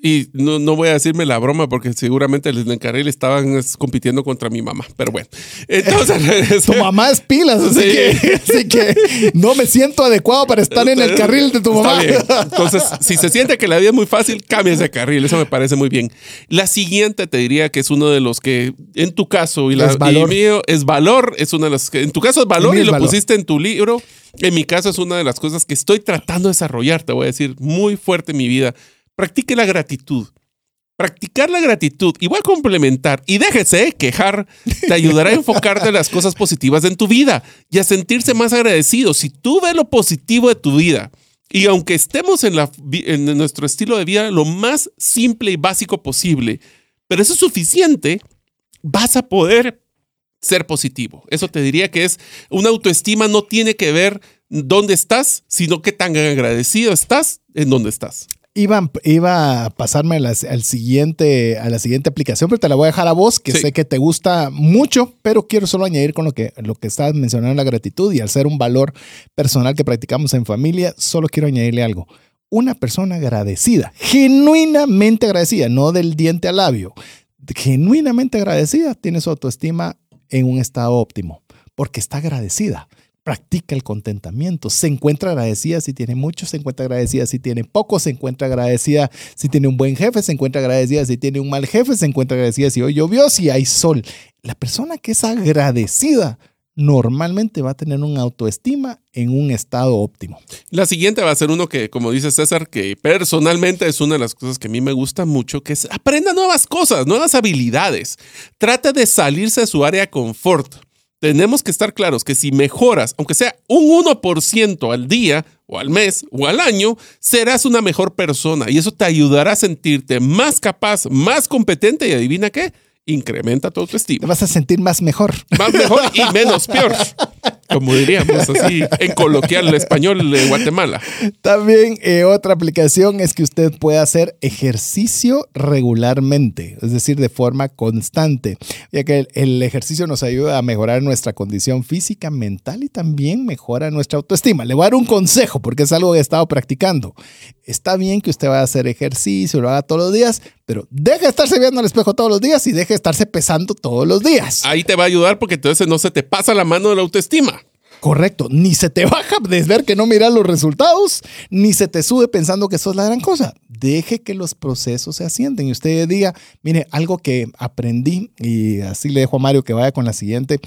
Y no, no, voy a decirme la broma porque seguramente el encarril estaban compitiendo contra mi mamá. Pero bueno, entonces. tu mamá es pilas, así, que, así, que, no me siento adecuado para estar en el carril de tu mamá. Entonces, si se siente que la vida es muy fácil, cambia ese carril. Eso me parece muy bien. La siguiente te diría que es uno de los que, en tu caso y, la, valor. mío, es valor. Es una de las que, en tu caso es valor y lo valor. pusiste en tu libro. En mi caso es una de las cosas que estoy tratando de desarrollar, te voy a decir, muy fuerte en mi vida Practique la gratitud. Practicar la gratitud y voy a complementar y déjese quejar, te ayudará a enfocarte en las cosas positivas en tu vida y a sentirse más agradecido. Si tú ves lo positivo de tu vida y aunque estemos en, la, en nuestro estilo de vida lo más simple y básico posible, pero eso es suficiente, vas a poder ser positivo. Eso te diría que es una autoestima no tiene que ver dónde estás, sino qué tan agradecido estás en dónde estás. Iba, iba a pasarme a la, al siguiente, a la siguiente aplicación, pero te la voy a dejar a vos, que sí. sé que te gusta mucho, pero quiero solo añadir con lo que, lo que estabas mencionando, la gratitud y al ser un valor personal que practicamos en familia, solo quiero añadirle algo. Una persona agradecida, genuinamente agradecida, no del diente al labio, genuinamente agradecida, tiene su autoestima en un estado óptimo, porque está agradecida practica el contentamiento. Se encuentra agradecida si tiene mucho, se encuentra agradecida si tiene poco, se encuentra agradecida si tiene un buen jefe, se encuentra agradecida si tiene un mal jefe, se encuentra agradecida si hoy llovió, si hay sol. La persona que es agradecida normalmente va a tener una autoestima en un estado óptimo. La siguiente va a ser uno que, como dice César, que personalmente es una de las cosas que a mí me gusta mucho, que aprenda nuevas cosas, nuevas habilidades. Trata de salirse de su área de confort tenemos que estar claros que si mejoras, aunque sea un 1% al día o al mes o al año, serás una mejor persona y eso te ayudará a sentirte más capaz, más competente y adivina qué, incrementa tu autoestima. Te vas a sentir más mejor. Más mejor y menos peor como diríamos así en coloquial español de Guatemala. También eh, otra aplicación es que usted puede hacer ejercicio regularmente, es decir, de forma constante, ya que el, el ejercicio nos ayuda a mejorar nuestra condición física, mental y también mejora nuestra autoestima. Le voy a dar un consejo porque es algo que he estado practicando. Está bien que usted vaya a hacer ejercicio, lo haga todos los días, pero deje de estarse viendo al espejo todos los días y deje de estarse pesando todos los días. Ahí te va a ayudar porque entonces no se te pasa la mano de la autoestima. Correcto, ni se te baja de ver que no miras los resultados, ni se te sube pensando que eso es la gran cosa. Deje que los procesos se asienten y usted diga, mire, algo que aprendí, y así le dejo a Mario que vaya con la siguiente,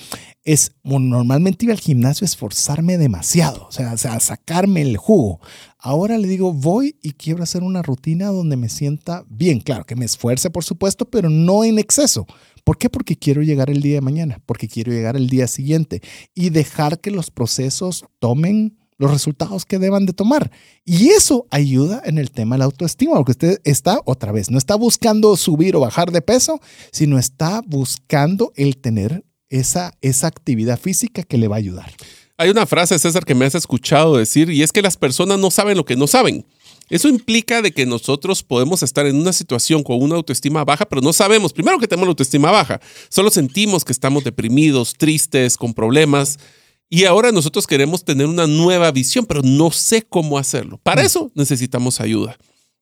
es normalmente ir al gimnasio a esforzarme demasiado, o sea, sea, sacarme el jugo. Ahora le digo, voy y quiero hacer una rutina donde me sienta bien. Claro, que me esfuerce, por supuesto, pero no en exceso. ¿Por qué? Porque quiero llegar el día de mañana, porque quiero llegar el día siguiente y dejar que los procesos tomen los resultados que deban de tomar. Y eso ayuda en el tema de la autoestima, porque usted está otra vez, no está buscando subir o bajar de peso, sino está buscando el tener esa, esa actividad física que le va a ayudar. Hay una frase, César, que me has escuchado decir, y es que las personas no saben lo que no saben. Eso implica de que nosotros podemos estar en una situación con una autoestima baja, pero no sabemos, primero que tenemos la autoestima baja, solo sentimos que estamos deprimidos, tristes, con problemas. Y ahora nosotros queremos tener una nueva visión, pero no sé cómo hacerlo. Para eso necesitamos ayuda.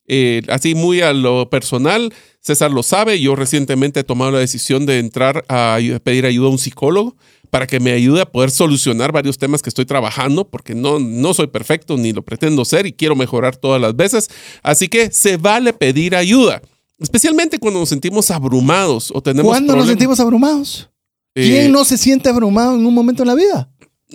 Eh, así muy a lo personal, César lo sabe, yo recientemente he tomado la decisión de entrar a pedir ayuda a un psicólogo para que me ayude a poder solucionar varios temas que estoy trabajando, porque no, no soy perfecto ni lo pretendo ser y quiero mejorar todas las veces. Así que se vale pedir ayuda, especialmente cuando nos sentimos abrumados o tenemos... ¿Cuándo nos sentimos abrumados? ¿Quién eh, no se siente abrumado en un momento en la vida?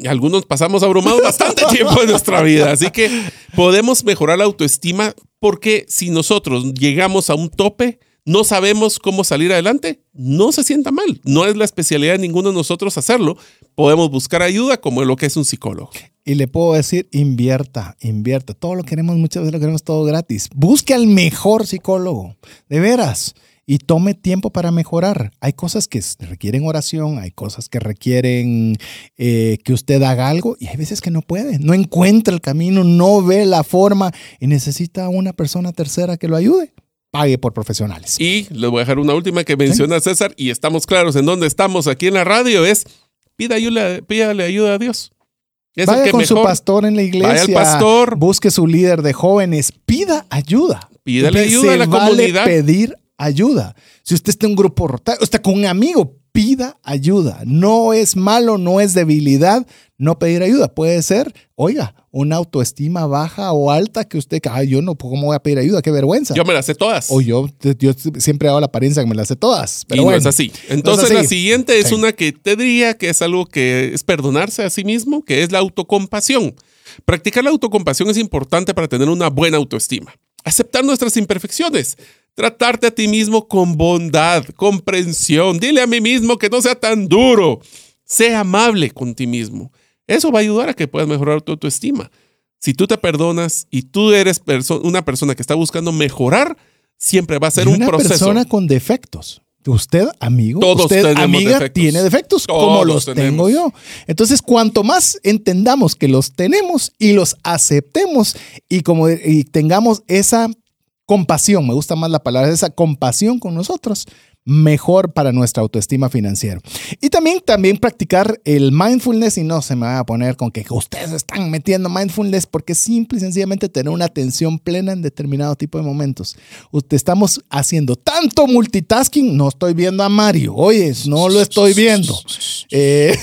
Algunos pasamos abrumados bastante tiempo en nuestra vida, así que podemos mejorar la autoestima porque si nosotros llegamos a un tope, no sabemos cómo salir adelante, no se sienta mal. No es la especialidad de ninguno de nosotros hacerlo. Podemos buscar ayuda como lo que es un psicólogo. Y le puedo decir, invierta, invierta. Todo lo queremos, muchas veces lo queremos todo gratis. Busque al mejor psicólogo, de veras. y tome tiempo para mejorar. Hay cosas que requieren oración, hay cosas que requieren eh, que usted haga algo y hay veces que no puede, no encuentra el camino, no ve la forma y necesita una persona tercera que lo ayude pague por profesionales. Y les voy a dejar una última que menciona César y estamos claros en dónde estamos aquí en la radio, es pida ayuda, pídale ayuda a Dios. vaya con su pastor en la iglesia. Vaya pastor. Busque su líder de jóvenes. Pida ayuda. Pídale ayuda a la vale comunidad. pedir ayuda. Si usted está en un grupo rotado, está con un amigo, pida ayuda. No es malo, no es debilidad no pedir ayuda. Puede ser, oiga, una autoestima baja o alta que usted, ay, yo no, ¿cómo voy a pedir ayuda? Qué vergüenza. Yo me las sé todas. O yo, yo siempre hago la apariencia que me las sé todas. Pero y bueno, no es así. Entonces, la siguiente es una que te diría que es algo que es perdonarse a sí mismo, que es la autocompasión. Practicar la autocompasión es importante para tener una buena autoestima. Aceptar nuestras imperfecciones. Tratarte a ti mismo con bondad, comprensión. Dile a mí mismo que no sea tan duro. Sea amable con ti mismo. Eso va a ayudar a que puedas mejorar tu autoestima. Si tú te perdonas y tú eres una persona que está buscando mejorar, siempre va a ser un proceso. Una persona con defectos. Usted, amigo, usted, amiga, tiene defectos, como los tengo yo. Entonces, cuanto más entendamos que los tenemos y los aceptemos y como y tengamos esa compasión, me gusta más la palabra, esa compasión con nosotros, mejor para nuestra autoestima financiera. Y también, también practicar el mindfulness y no se me va a poner con que ustedes están metiendo mindfulness porque simple y sencillamente tener una atención plena en determinado tipo de momentos. Estamos haciendo tanto multitasking, no estoy viendo a Mario, oye, no lo estoy viendo. Eh,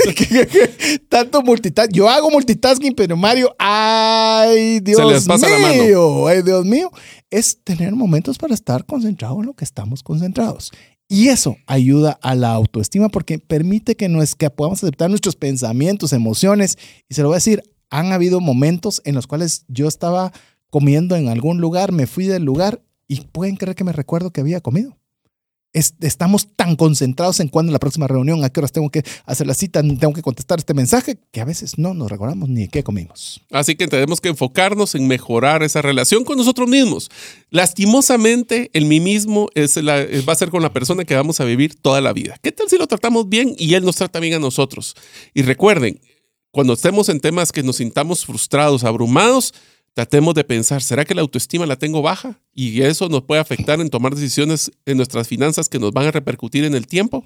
tanto multitasking, yo hago multitasking, pero Mario, ay Dios mío, ay Dios mío, es tener momentos para estar concentrado en lo que estamos concentrados. Y eso ayuda a la autoestima porque permite que, no es, que podamos aceptar nuestros pensamientos, emociones. Y se lo voy a decir, han habido momentos en los cuales yo estaba comiendo en algún lugar, me fui del lugar y pueden creer que me recuerdo que había comido estamos tan concentrados en cuándo la próxima reunión, a qué horas tengo que hacer la cita, tengo que contestar este mensaje, que a veces no nos recordamos ni qué comimos. Así que tenemos que enfocarnos en mejorar esa relación con nosotros mismos. Lastimosamente, el mí mismo es la, va a ser con la persona que vamos a vivir toda la vida. ¿Qué tal si lo tratamos bien y él nos trata bien a nosotros? Y recuerden, cuando estemos en temas que nos sintamos frustrados, abrumados, tratemos de pensar, ¿será que la autoestima la tengo baja? Y eso nos puede afectar en tomar decisiones en nuestras finanzas que nos van a repercutir en el tiempo.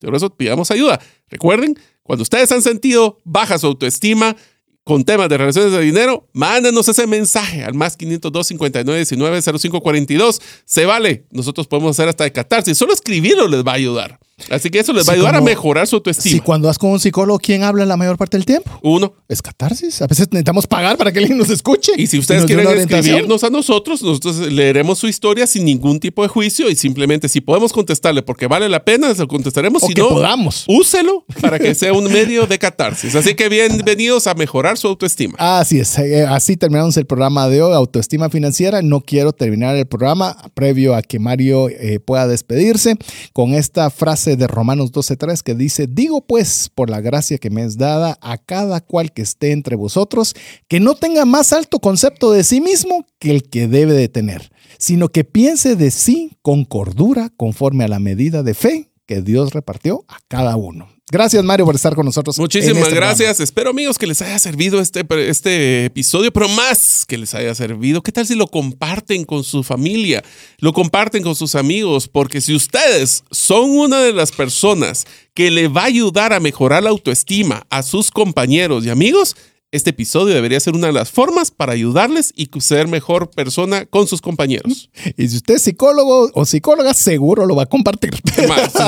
Por eso pidamos ayuda. Recuerden, cuando ustedes han sentido baja su autoestima con temas de relaciones de dinero, mándenos ese mensaje al más 502 59 19 05 42. Se vale. Nosotros podemos hacer hasta de catarsis. Solo escribirlo les va a ayudar. Así que eso les va a ayudar a mejorar su autoestima. Si cuando vas con un psicólogo, ¿quién habla la mayor parte del tiempo? Uno. Es catarsis. A veces necesitamos pagar para que alguien nos escuche. Y si ustedes quieren escribirnos a nosotros, nosotros leeremos su historia sin ningún tipo de juicio y simplemente si podemos contestarle porque vale la pena, se contestaremos. O si que no, podamos. Úselo para que sea un medio de catarsis. Así que bienvenidos a mejorar su autoestima. Así es. Eh, así terminamos el programa de hoy, Autoestima Financiera. No quiero terminar el programa previo a que Mario eh, pueda despedirse con esta frase de Romanos 2 12.3 que dice, digo pues, por la gracia que me es dada a cada cual que esté entre vosotros, que no tenga más alto concepto de sí mismo que el que debe de tener, sino que piense de sí con cordura conforme a la medida de fe que Dios repartió a cada uno. Gracias, Mario, por estar con nosotros. Muchísimas este gracias. Espero, amigos, que les haya servido este, este episodio, pero más que les haya servido. ¿Qué tal si lo comparten con su familia? Lo comparten con sus amigos, porque si ustedes son una de las personas que le va a ayudar a mejorar la autoestima a sus compañeros y amigos, este episodio debería ser una de las formas para ayudarles y ser mejor persona con sus compañeros. Y si usted es psicólogo o psicóloga, seguro lo va a compartir.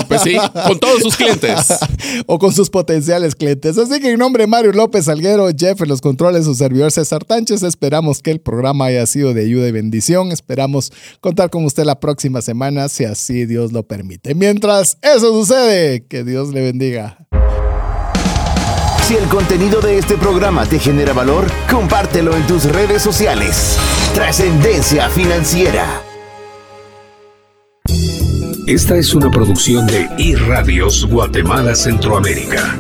Pues sí, con todos sus clientes. o con sus potenciales clientes. Así que en nombre de Mario López Alguero, Jeff en los controles, su servidor César Tánchez, esperamos que el programa haya sido de ayuda y bendición. Esperamos contar con usted la próxima semana, si así Dios lo permite. Mientras eso sucede, que Dios le bendiga. Si el contenido de este programa te genera valor, compártelo en tus redes sociales. Trascendencia financiera. Esta es una producción de iRadios Guatemala Centroamérica.